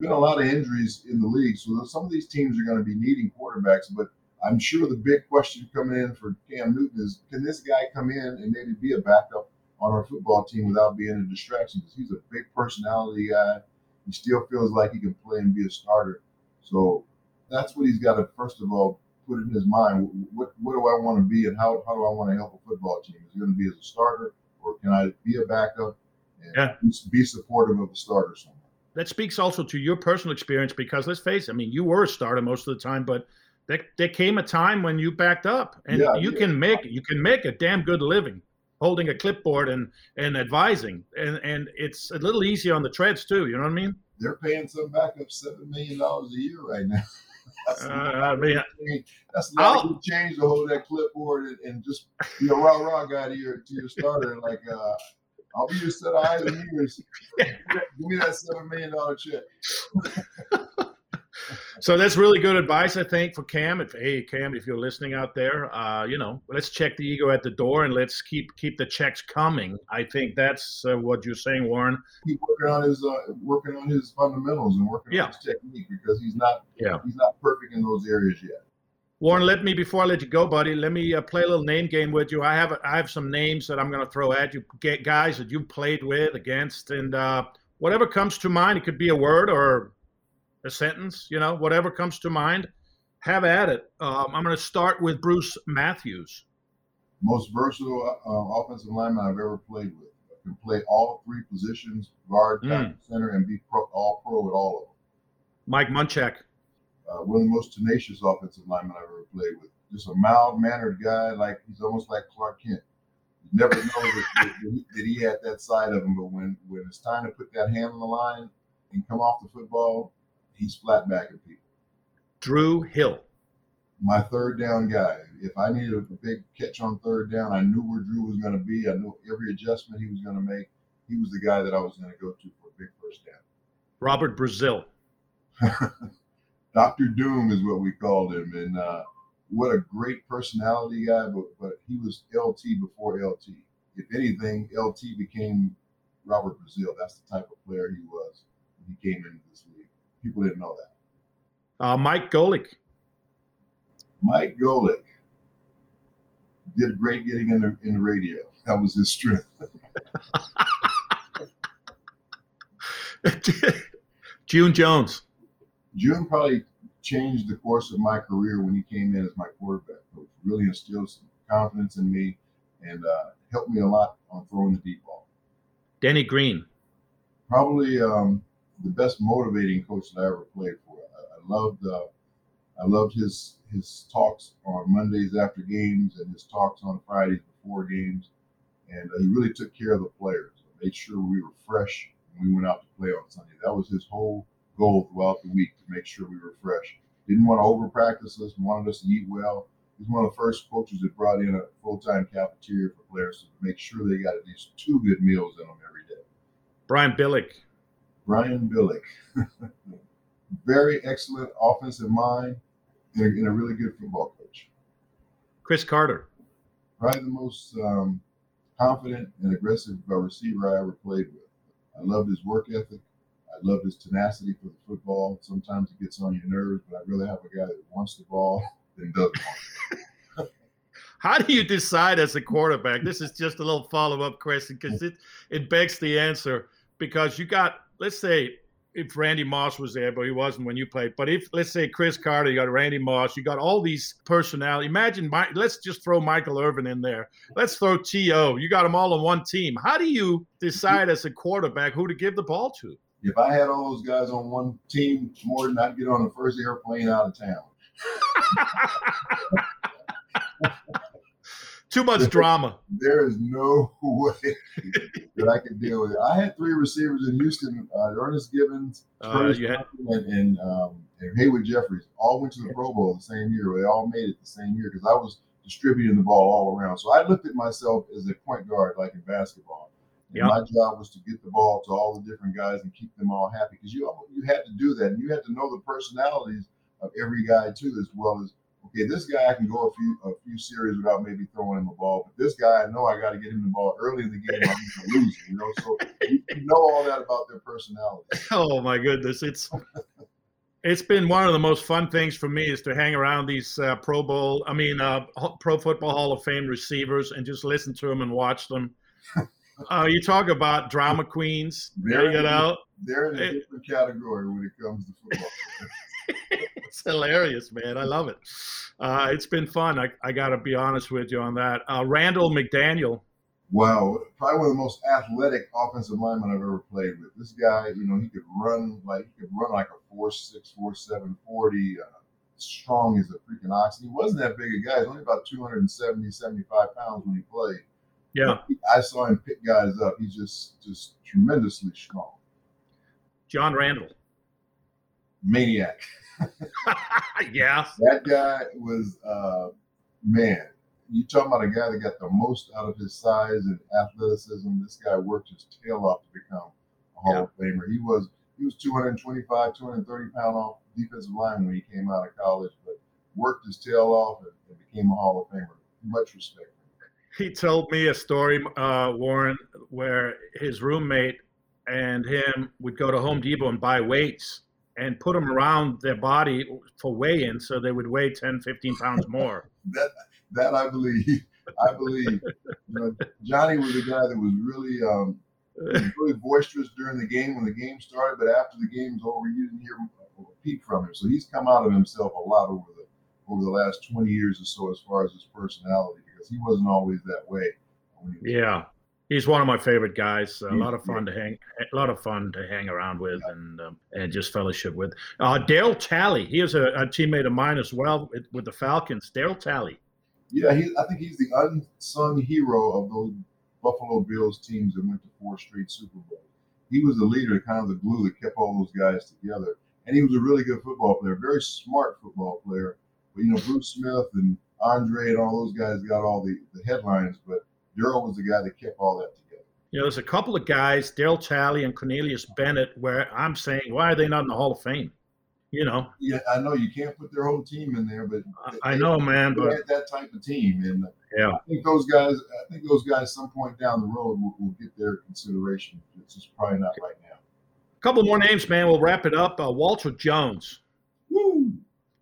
Been a lot of injuries in the league, so some of these teams are going to be needing quarterbacks. But I'm sure the big question coming in for Cam Newton is, can this guy come in and maybe be a backup on our football team without being a distraction? Because he's a big personality guy. He still feels like he can play and be a starter. So that's what he's got to first of all put in his mind what what do I want to be and how, how do I want to help a football team? Is it going to be as a starter or can I be a backup and yeah. be supportive of the starter somewhere? That speaks also to your personal experience because let's face it, I mean, you were a starter most of the time, but there, there came a time when you backed up and yeah, you yeah. can make you can make a damn good living holding a clipboard and and advising and and it's a little easier on the treads too you know what i mean they're paying some backup seven million dollars a year right now (laughs) That's, uh, I mean, that's not a change to hold that clipboard and, and, just be a rah rah guy to your to your starter. Like, uh, I'll be your set of eyes and ears. (laughs) Give me that seven million dollar check. (laughs) so that's really good advice, I think, for Cam. If hey Cam, if you're listening out there, uh, you know, let's check the ego at the door and let's keep keep the checks coming. I think that's uh, what you're saying, Warren. Keep working on his uh, working on his fundamentals and working yeah. on his technique because he's not yeah. he's not perfect in those areas yet. Warren, let me before I let you go, buddy. Let me uh, play a little name game with you. I have I have some names that I'm going to throw at you, get guys that you played with, against, and uh, whatever comes to mind. It could be a word or a sentence. You know, whatever comes to mind. Have at it. Um, I'm going to start with Bruce Matthews. Most versatile uh, offensive lineman I've ever played with. I can play all three positions: guard, mm. center, and be pro, all pro at all of them. Mike Munchak uh, one of the most tenacious offensive linemen I've ever played with. Just a mild mannered guy, like he's almost like Clark Kent. You never know that, that, he, that, he, had that side of him, but when, when it's time to put that hand on the line and come off the football, he's flat backing people. Drew Hill. My third down guy. If I needed a big catch on third down, I knew where Drew was going to be. I knew every adjustment he was going to make. He was the guy that I was going to go to for a big first down. Robert Brazile. (laughs) Doctor Doom is what we called him, and uh, what a great personality guy. But but he was LT before LT. If anything, LT became Robert Brazile. That's the type of player he was when he came into this league. People didn't know that. Uh, Mike Golic. Mike Golic did great getting in the in the radio. That was his strength. (laughs) (laughs) June Jones. June probably changed the course of my career when he came in as my quarterback coach. Really instilled some confidence in me and uh, helped me a lot on throwing the deep ball. Denny Green. Probably um, the best motivating coach that I ever played for. I, I loved uh, I loved his his talks on Mondays after games and his talks on Fridays before games, and uh, he really took care of the players. Made sure we were fresh when we went out to play on Sunday. That was his whole goal throughout the week to make sure we were fresh. Didn't want to over practice us, wanted us to eat well. He's one of the first coaches that brought in a full time cafeteria for players to make sure they got at least two good meals in them every day. Brian Billick. Brian Billick. (laughs) Very excellent offensive mind and a, and a, really good football coach. Cris Carter. Probably the most um, confident and aggressive uh, receiver I ever played with. I loved his work ethic. I loved his tenacity for the football. Sometimes it gets on your nerves, but I'd rather have a guy that wants the ball than doesn't (laughs) How do you decide as a quarterback? This is just a little follow up question because it, it begs the answer. Because you got, let's say, if Randy Moss was there, but he wasn't when you played. But if let's say Cris Carter, you got Randy Moss, you got all these personality. Imagine, my, let's just throw Michael Irvin in there. Let's throw To. You got them all on one team. How do you decide as a quarterback who to give the ball to? if I had all those guys on one team, more than I'd get on the first airplane out of town. (laughs) Too much drama. There is no (laughs) way that I could deal with it. I had three receivers in Houston: uh, Ernest Givins, uh, had- and, and, um, and Haywood Jeffires. All went to the Pro Bowl the same year. They all made it the same year because I was distributing the ball all around. So I looked at myself as a point guard, like in basketball. Yep. My job was to get the ball to all the different guys and keep them all happy because you you had to do that and you had to know the personalities of every guy too, as well as okay, this guy I can go a few a few series without maybe throwing him a ball, but this guy I know I got to get him the ball early in the game. I'm going to lose, you know. So you, know all that about their personality. (laughs) Oh my goodness, it's. It's been one of the most fun things for me is to hang around these uh, Pro Bowl, I mean, uh, Pro Football Hall of Fame receivers and just listen to them and watch them. Oh, (laughs) you talk about drama queens. They're, you know, they're in a different category when it comes to football. (laughs) it's hilarious, man. I love it. Uh, it's been fun. I, I got to be honest with you on that. Uh, Randall McDaniel. Wow, probably one of the most athletic offensive linemen I've ever played with. This guy, you know, he could run like he could run like a four six, four seven, forty. Uh, strong as a freaking ox. He wasn't that big a guy. He's only about 270, 75 pounds when he played. Yeah, I saw him pick guys up. He's just just tremendously strong. John Randle, maniac. (laughs) yeah, that guy was uh, man. You talking about a guy that got the most out of his size and athleticism? This guy worked his tail off to become a Hall yeah. of Famer. He was he was 225, 230 pound off defensive line when he came out of college, but worked his tail off and, and became a Hall of Famer. Much respect he told me a story, uh, Warren, where his roommate and him would go to Home Depot and buy weights. And put them around their body for weigh-in so they would weigh 10, 15 pounds more. (laughs) that that I believe. I believe. You know, Johnny was a guy that was really um, really boisterous during the game when the game started, but after the game's over, you didn't hear a peep from him. So he's come out of himself a lot over the over the last 20 years or so as far as his personality because he wasn't always that way. Yeah, he's one of my favorite guys. A lot of fun to hang, a lot of fun to hang around with, and um, and just fellowship with. Uh, Darryl Talley, he is a, a, teammate of mine as well with, with the Falcons. Darryl Talley. Yeah, he, I think he's the unsung hero of those Buffalo Bills teams that went to four straight Super Bowls. He was the leader, kind of the glue that kept all those guys together. And he was a really good football player, very smart football player. But you know, Bruce Smith and Andre and all those guys got all the, the headlines, but Darryl was the guy that kept all that together. You know, there's a couple of guys, Darryl Talley and Cornelius Bennett, where I'm saying, why are they not in the Hall of Fame? You know. Yeah, I know you can't put their whole team in there, but I they, know, man. They but had that type of team, and yeah, I think those guys. I think those guys, some point down the road, will, will get their consideration. It's just probably not right now. A couple more names, man. We'll wrap it up. Uh, Walter Jones. Woo!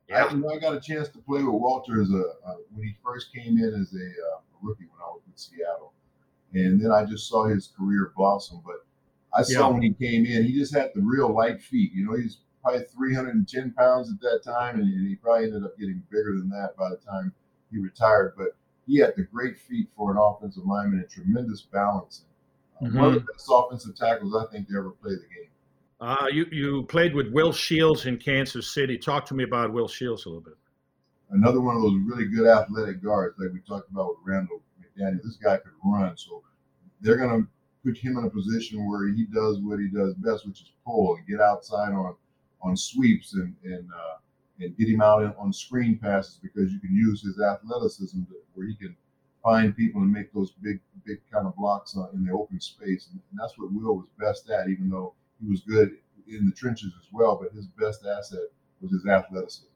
Yeah. I, you know, I got a chance to play with Walter as a uh, when he first came in as a, uh, rookie when I was with Seattle, and then I just saw his career blossom. But I saw yeah. when he came in, he just had the real light feet. You know, he's probably 310 pounds at that time, and he probably ended up getting bigger than that by the time he retired. But he had the great feet for an offensive lineman and tremendous balance. mm-hmm. One of the best offensive tackles I think to ever play the game. Uh, you you played with Will Shields in Kansas City. Talk to me about Will Shields a little bit. Another one of those really good athletic guards, like we talked about with Randall McDaniel. This guy could run, so they're going to put him in a position where he does what he does best, which is pull and get outside on on sweeps and and uh, and get him out on screen passes because you can use his athleticism to, where he can find people and make those big big kind of blocks in the open space, and, and that's what Will was best at. Even though he was good in the trenches as well, but his best asset was his athleticism.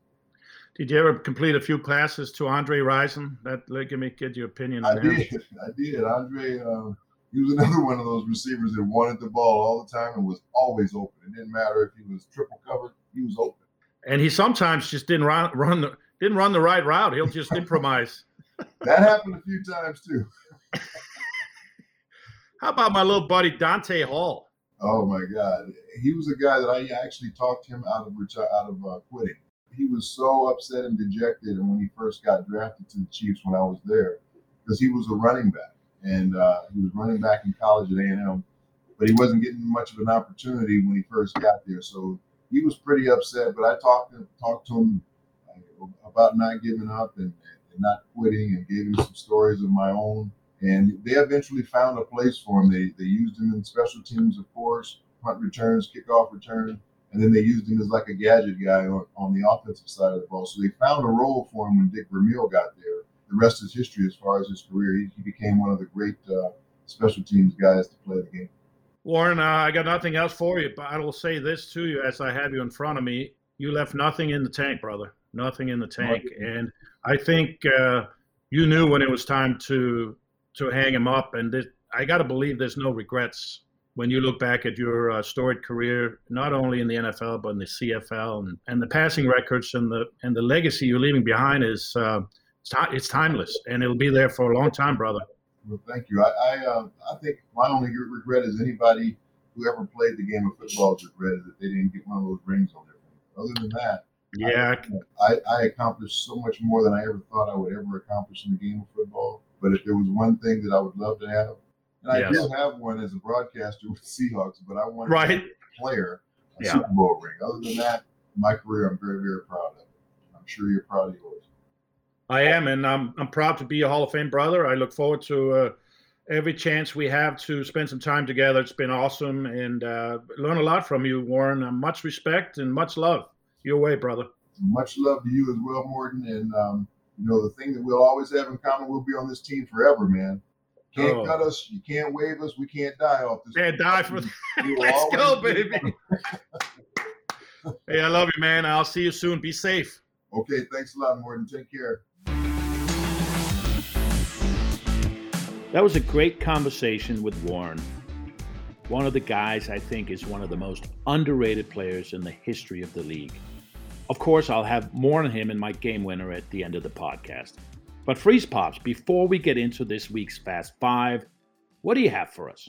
Did you ever complete a few classes to Andre Rison? That let me get your opinion. I did. I did. Andre. Uh, he was another (laughs) one of those receivers that wanted the ball all the time and was always open. It didn't matter if he was triple covered; he was open. And he sometimes just didn't run, run the didn't run the right route. He'll just improvise. (laughs) (laughs) that happened a few times too. How about my little buddy Dante Hall? Oh my God, he was a guy that I actually talked him out of out of uh, quitting. He was so upset and dejected, and when he first got drafted to the Chiefs when I was there, because he was a running back and uh, he was running back in college at A&M, but he wasn't getting much of an opportunity when he first got there. So he was pretty upset. But I talked to, talked to him uh, about not giving up and, and not quitting, and gave him some stories of my own. And they eventually found a place for him. They they used him in special teams, of course, punt returns, kickoff return, and then they used him as like a gadget guy on, on the offensive side of the ball. So they found a role for him when Dick Vermeil got there the rest is history as far as his career. He, he became one of the great uh, special teams guys to play the game. Warren, uh, I got nothing else for you, but I will say this to you as I have you in front of me. You left nothing in the tank, brother. Nothing in the tank, and I think uh, you knew when it was time to to hang him up. And this, I got to believe there's no regrets when you look back at your uh, storied career, not only in the NFL but in the CFL, and, and the passing records and the and the legacy you're leaving behind is uh, it's timeless, and it'll be there for a long time, brother. Well, thank you. I I, uh, I think my only regret is anybody who ever played the game of football is regretted that they didn't get one of those rings on their finger. Other than that, yeah, I, I, accomplished so much more than I ever thought I would ever accomplish in the game of football. But if there was one thing that I would love to have, and I yes. did have one as a broadcaster with Seahawks, but I wanted right. a player a yeah. Super Bowl ring. Other than that, my career, I'm very, very proud of. I'm sure you're proud of yours. I am, and I'm I'm proud to be a Hall of Fame brother. I look forward to uh, every chance we have to spend some time together. It's been awesome, and uh, learn a lot from you, Warren. Uh, much respect and much love. Your way, brother. Much love to you as well, Morten. And um, you know the thing that we'll always have in common: we'll be on this team forever, man. Can't oh. cut us. You can't wave us. We can't die off this. Can't die for. (laughs) Let's go, baby. hey, I love you, man. I'll see you soon. Be safe. Okay, thanks a lot, Morten. Take care. That was a great conversation with Warren. one of the guys I think is one of the most underrated players in the history of the league. Of course, I'll have more on him in my game winner at the end of the podcast. But Freeze Pops, before we get into this week's Fast Five, what do you have for us?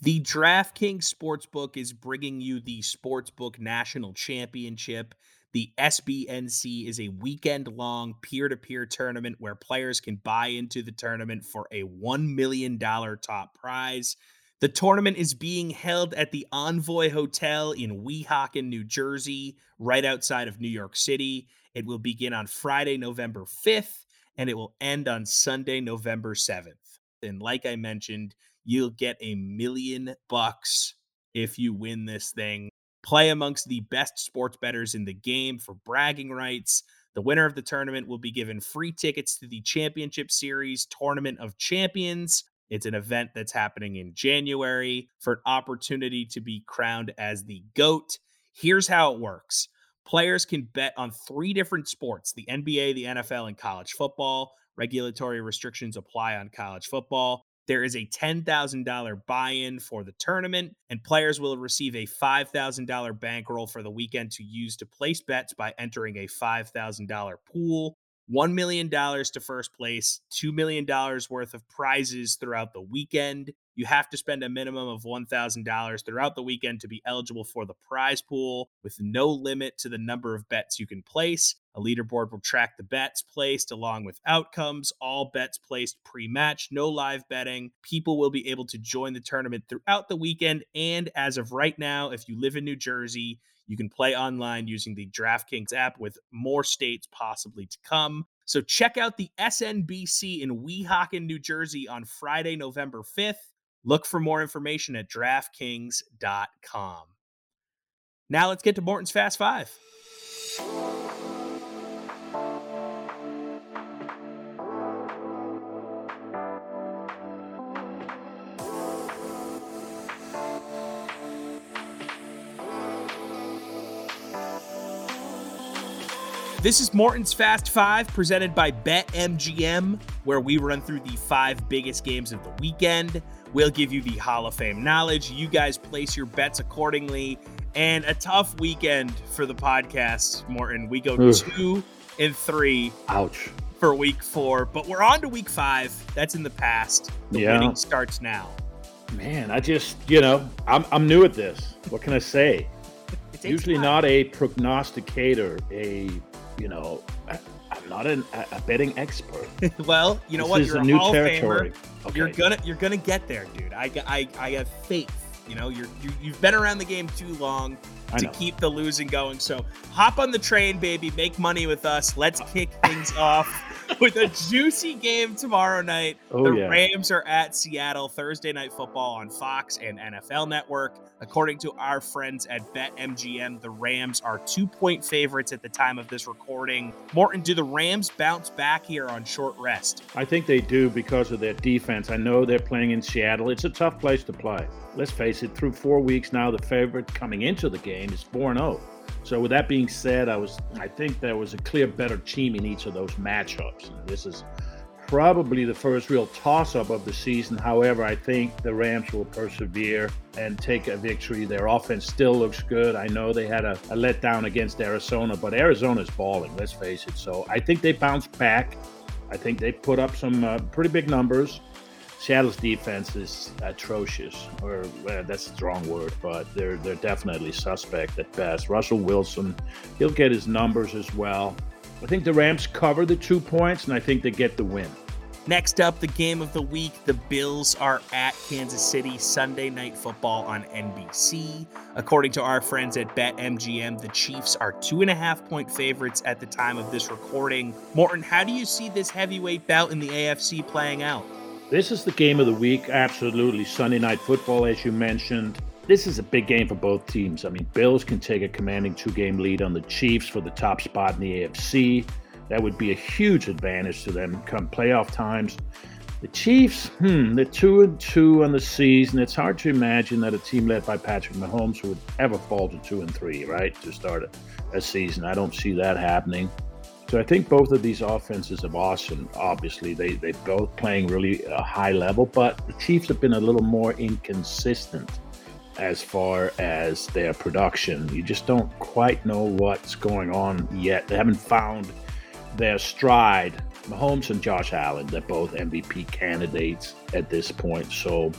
The DraftKings Sportsbook is bringing you the Sportsbook National Championship. The SBNC is a weekend long peer to peer tournament where players can buy into the tournament for a $1 million top prize. The tournament is being held at the Envoy Hotel in Weehawken, New Jersey, right outside of New York City. It will begin on Friday, November 5th, and it will end on Sunday, November 7th. And like I mentioned, you'll get a million bucks if you win this thing. Play amongst the best sports bettors in the game for bragging rights. The winner of the tournament will be given free tickets to the Championship Series Tournament of Champions it's an event that's happening in January for an opportunity to be crowned as the GOAT. Here's how it works players can bet on three different sports the NBA, the NFL, and college football. Regulatory restrictions apply on college football. There is a $10,000 buy in for the tournament, and players will receive a $5,000 bankroll for the weekend to use to place bets by entering a $5,000 pool. $1 million to first place, $2 million worth of prizes throughout the weekend. You have to spend a minimum of $1,000 throughout the weekend to be eligible for the prize pool, with no limit to the number of bets you can place. A leaderboard will track the bets placed along with outcomes, all bets placed pre match, no live betting. People will be able to join the tournament throughout the weekend. And as of right now, if you live in New Jersey, you can play online using the DraftKings app with more states possibly to come. So check out the SNBC in Weehawken, New Jersey on Friday, November 5th. Look for more information at DraftKings.com. Now let's get to Morten's Fast Five. This is Morten's Fast Five presented by BetMGM, where we run through the five biggest games of the weekend. We'll give you the Hall of Fame knowledge. You guys place your bets accordingly. And a tough weekend for the podcast, Morten. We go two and three. Ouch. For week four, but we're on to week five. That's in the past. The yeah. winning starts now. Man, I just, you know, I'm, I'm new at this. What can I say? (laughs) Usually time. not a prognosticator, a you know, not an, a betting expert. (laughs) well, you know this what? Is you're a, a new Hall territory. Okay. You're gonna you're gonna get there, dude. I, I, I have faith. You know, you're you, you have been around the game too long to keep the losing going. So hop on the train, baby. Make money with us. Let's uh, kick things (laughs) off (laughs) with a juicy game tomorrow night. Oh, the yeah. Rams are at Seattle Thursday night football on Fox and NFL Network. According to our friends at BetMGM, the Rams are two point favorites at the time of this recording. Morten, do the Rams bounce back here on short rest? I think they do because of their defense. I know they're playing in Seattle. It's a tough place to play. Let's face it, through four weeks now, the favorite coming into the game is 4 0. So with that being said, I was I think there was a clear better team in each of those matchups. This is probably the first real toss-up of the season. However, I think the Rams will persevere and take a victory. Their offense still looks good. I know they had a, a letdown against Arizona, but Arizona's balling. Let's face it. So I think they bounce back. I think they put up some uh, pretty big numbers. Seattle's defense is atrocious, or well, that's a strong word, but they're they're definitely suspect at best. Russell Wilson, he'll get his numbers as well. I think the Rams cover the two points, and I think they get the win. Next up, the game of the week. The Bills are at Kansas City Sunday Night Football on NBC. According to our friends at BetMGM, the Chiefs are two and a half point favorites at the time of this recording. Morten, how do you see this heavyweight bout in the AFC playing out? This is the game of the week. Absolutely. Sunday night football, as you mentioned. This is a big game for both teams. I mean, Bills can take a commanding two game lead on the Chiefs for the top spot in the AFC. That would be a huge advantage to them come playoff times. The Chiefs, hmm, they're two and two on the season. It's hard to imagine that a team led by Patrick Mahomes would ever fall to two and three, right? To start a, a season. I don't see that happening. So I think both of these offenses have awesome. Obviously, they they both playing really a high level, but the Chiefs have been a little more inconsistent. as far as their production. You just don't quite know what's going on yet. They haven't found their stride. Mahomes and Josh Allen, they're both MVP candidates at this point. So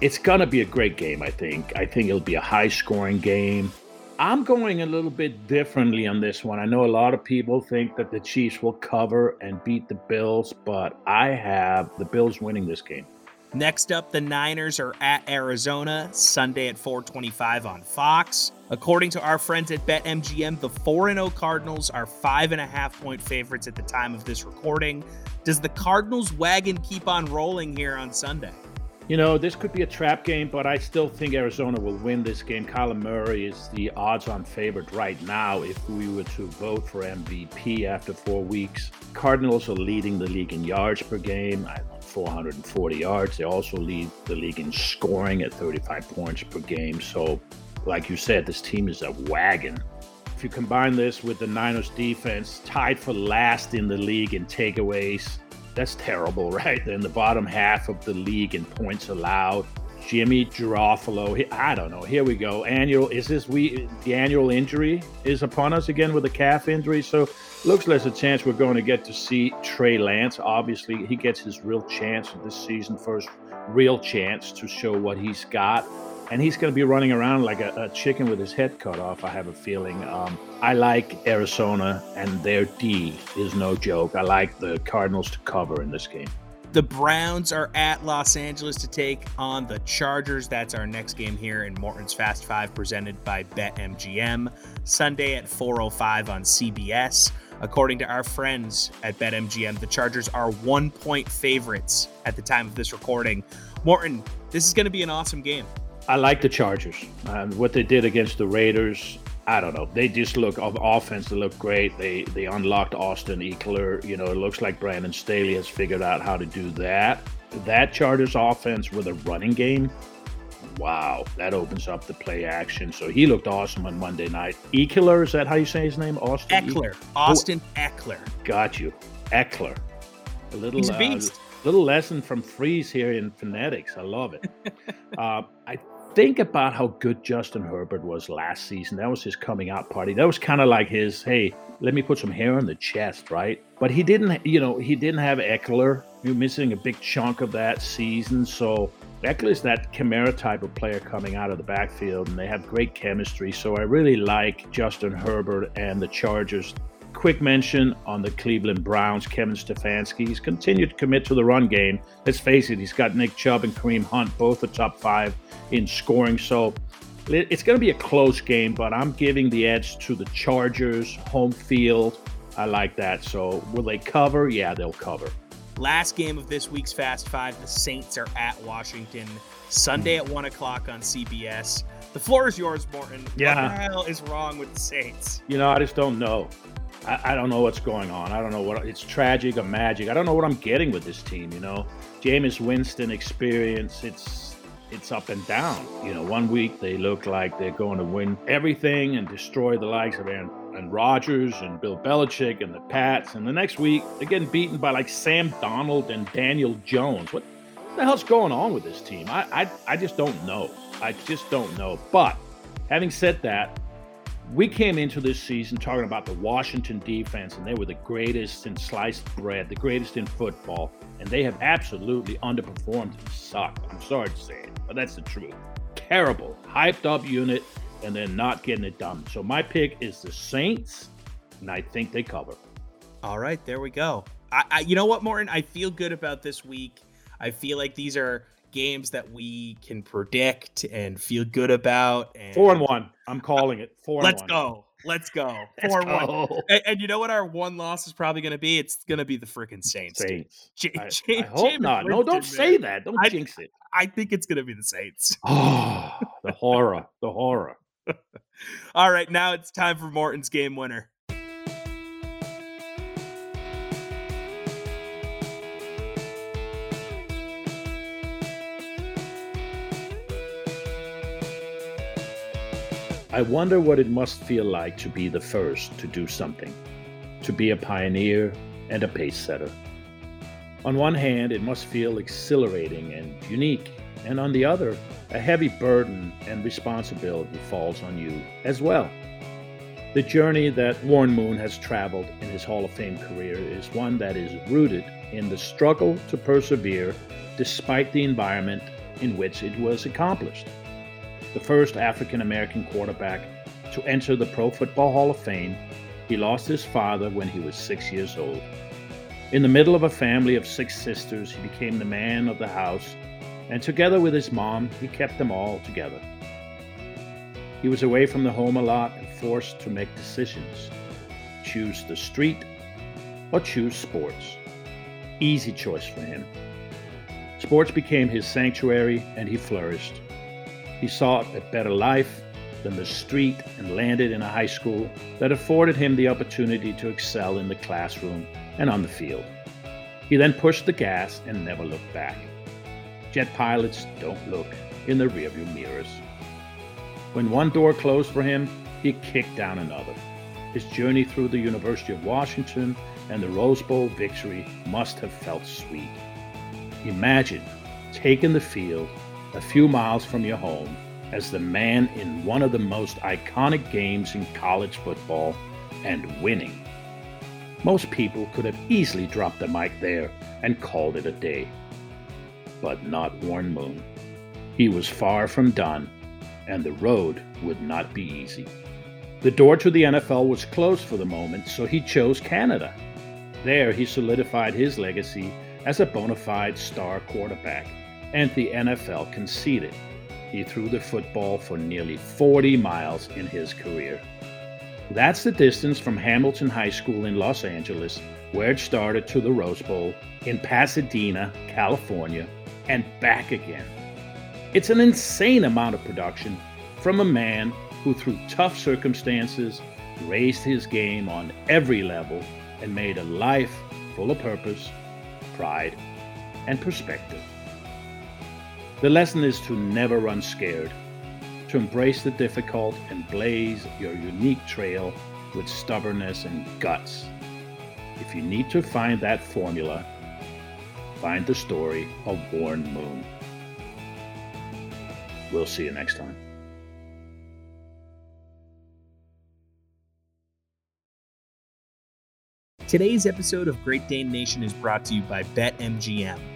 it's going to be a great game, I think. I think it'll be a high scoring game. I'm going a little bit differently on this one. I know a lot of people think that the Chiefs will cover and beat the Bills, but I have the Bills winning this game. Next up, the Niners are at Arizona Sunday at 425 on Fox. According to our friends at BetMGM, the 4 0 Cardinals are five and a half point favorites at the time of this recording. Does the Cardinals wagon keep on rolling here on Sunday? You know, this could be a trap game, but I still think Arizona will win this game. Kyler Murray is the odds on favorite right now if we were to vote for MVP after four weeks. Cardinals are leading the league in yards per game. I 440 yards. They also lead the league in scoring at 35 points per game. So, like you said, this team is a wagon. If you combine this with the Niners defense, tied for last in the league in takeaways, that's terrible, (laughs) right? They're in the bottom half of the league in points allowed. Jimmy Garoppolo. I don't know. Here we go. Annual is this we the annual injury is upon us again with a calf injury. So looks like a chance we're going to get to see Trey Lance. Obviously, he gets his real chance this season, first real chance to show what he's got. And he's going to be running around like a, a, chicken with his head cut off. I have a feeling. Um, I like Arizona, and their D is no joke. I like the Cardinals to cover in this game. The Browns are at Los Angeles to take on the Chargers. That's our next game here in Morten's Fast Five, presented by BetMGM. Sunday at 4:05 on CBS. According to our friends at BetMGM, the Chargers are one point favorites at the time of this recording. Morten, this is going to be an awesome game. I like the Chargers. Um, what they did against the Raiders, I don't know. They just look of offense. They look great. They they unlocked Austin Eckler. You know, it looks like Brandon Staley has figured out how to do that. That Chargers offense with a running game. Wow, that opens up the play action. So he looked awesome on Monday night. Eckler, is that how you say his name? Austin Eckler. Austin oh, Ekeler. Got you. Eckler. A little He's a uh, beast. Uh, little lesson from Freeze here in phonetics. I love it. (laughs) uh, I think about how good Justin Herbert was last season. That was his coming out party. That was kind of like his, hey, let me put some hair on the chest, right? But he didn't, you know, he didn't have Eckler. You're missing a big chunk of that season. So Ekeler is that Kamara type of player coming out of the backfield, and they have great chemistry. So I really like Justin Herbert and the Chargers quick mention on the Cleveland Browns, Kevin Stefanski. He's continued to commit to the run game. Let's face it, he's got Nick Chubb and Kareem Hunt, both the top five in scoring. So it's going to be a close game, but I'm giving the edge to the Chargers, home field. I like that. So will they cover? Yeah, they'll cover. Last game of this week's Fast Five, the Saints are at Washington Sunday at 1 o'clock on CBS. The floor is yours, Morten. Yeah. What the hell is wrong with the Saints? You know, I just don't know. I, I, don't know what's going on. I don't know what it's tragic or magic. I don't know what I'm getting with this team. You know, Jameis Winston experience. It's it's up and down. You know, one week they look like they're going to win everything and destroy the likes of Aaron and Rodgers and Bill Belichick and the Pats, and the next week they're getting beaten by like Sam Donald and Daniel Jones. What the hell's going on with this team? I I, I just don't know. I just don't know. But having said that, we came into this season talking about the Washington defense, and they were the greatest in sliced bread, the greatest in football, and they have absolutely underperformed and sucked. I'm sorry to say it, but that's the truth. Terrible, hyped up unit, and they're not getting it done. So my pick is the Saints, and I think they cover. All right, there we go. I, I you know what, Morten? I feel good about this week. I feel like these are games that we can predict and feel good about. And four and one. I'm calling it four. Let's one. go. Let's go. (laughs) Let's four go. one. And, and, you know what our one loss is probably going to be? It's going to be the freaking Saints. Saints. J- I, J- I hope not. no, don't say that. Don't I, jinx it. I think it's going to be the Saints. Oh, (sighs) the horror. The horror. (laughs) All right, now it's time for Morten's game winner. I wonder what it must feel like to be the first to do something, to be a pioneer and a pace setter. On one hand, it must feel exhilarating and unique. and on the other, a heavy burden and responsibility falls on you as well. The journey that Warren Moon has traveled in his Hall of Fame career is one that is rooted in the struggle to persevere despite the environment in which it was accomplished. The first African American quarterback to enter the Pro Football Hall of Fame, he lost his father when he was six years old. In the middle of a family of six sisters, he became the man of the house, and together with his mom, he kept them all together. He was away from the home a lot and forced to make decisions choose the street or choose sports. Easy choice for him. Sports became his sanctuary and he flourished. He sought a better life than the street and landed in a high school that afforded him the opportunity to excel in the classroom and on the field. He then pushed the gas and never looked back. Jet pilots don't look in the rearview mirrors. When one door closed for him, he kicked down another. His journey through the University of Washington and the Rose Bowl victory must have felt sweet. Imagine taking the field a few miles from your home as the man in one of the most iconic games in college football and winning. Most people could have easily dropped the mic there and called it a day. But not Warren Moon. He was far from done, and the road would not be easy. The door to the NFL was closed for the moment, so he chose Canada. There, he solidified his legacy as a bona fide star quarterback, and the NFL conceded. He threw the football for nearly 40 miles in his career. That's the distance from Hamilton High School in Los Angeles, where it started, to the Rose Bowl in Pasadena, California, and back again. It's an insane amount of production from a man who, through tough circumstances, raised his game on every level and made a life full of purpose, pride, and perspective. The lesson is to never run scared to embrace the difficult and blaze your unique trail with stubbornness and guts. If you need to find that formula, find the story of Warren Moon. We'll see you next time. Today's episode of Great Dane Nation is brought to you by BetMGM.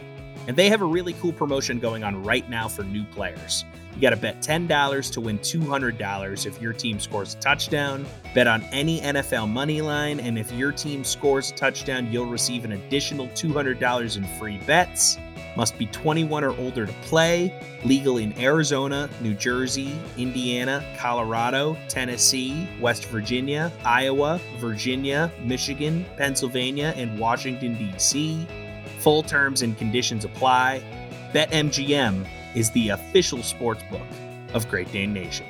And they have a really cool promotion going on right now for new players. You got to bet $10 to win $200 if your team scores a touchdown. Bet on any NFL money line, and if your team scores a touchdown, you'll receive an additional $200 in free bets. Must be 21 or older to play. Legal in Arizona, New Jersey, Indiana, Colorado, Tennessee, West Virginia, Iowa, Virginia, Michigan, Pennsylvania, and Washington, D.C. Full terms and conditions apply. BetMGM is the official sports book of Great Dane Nation.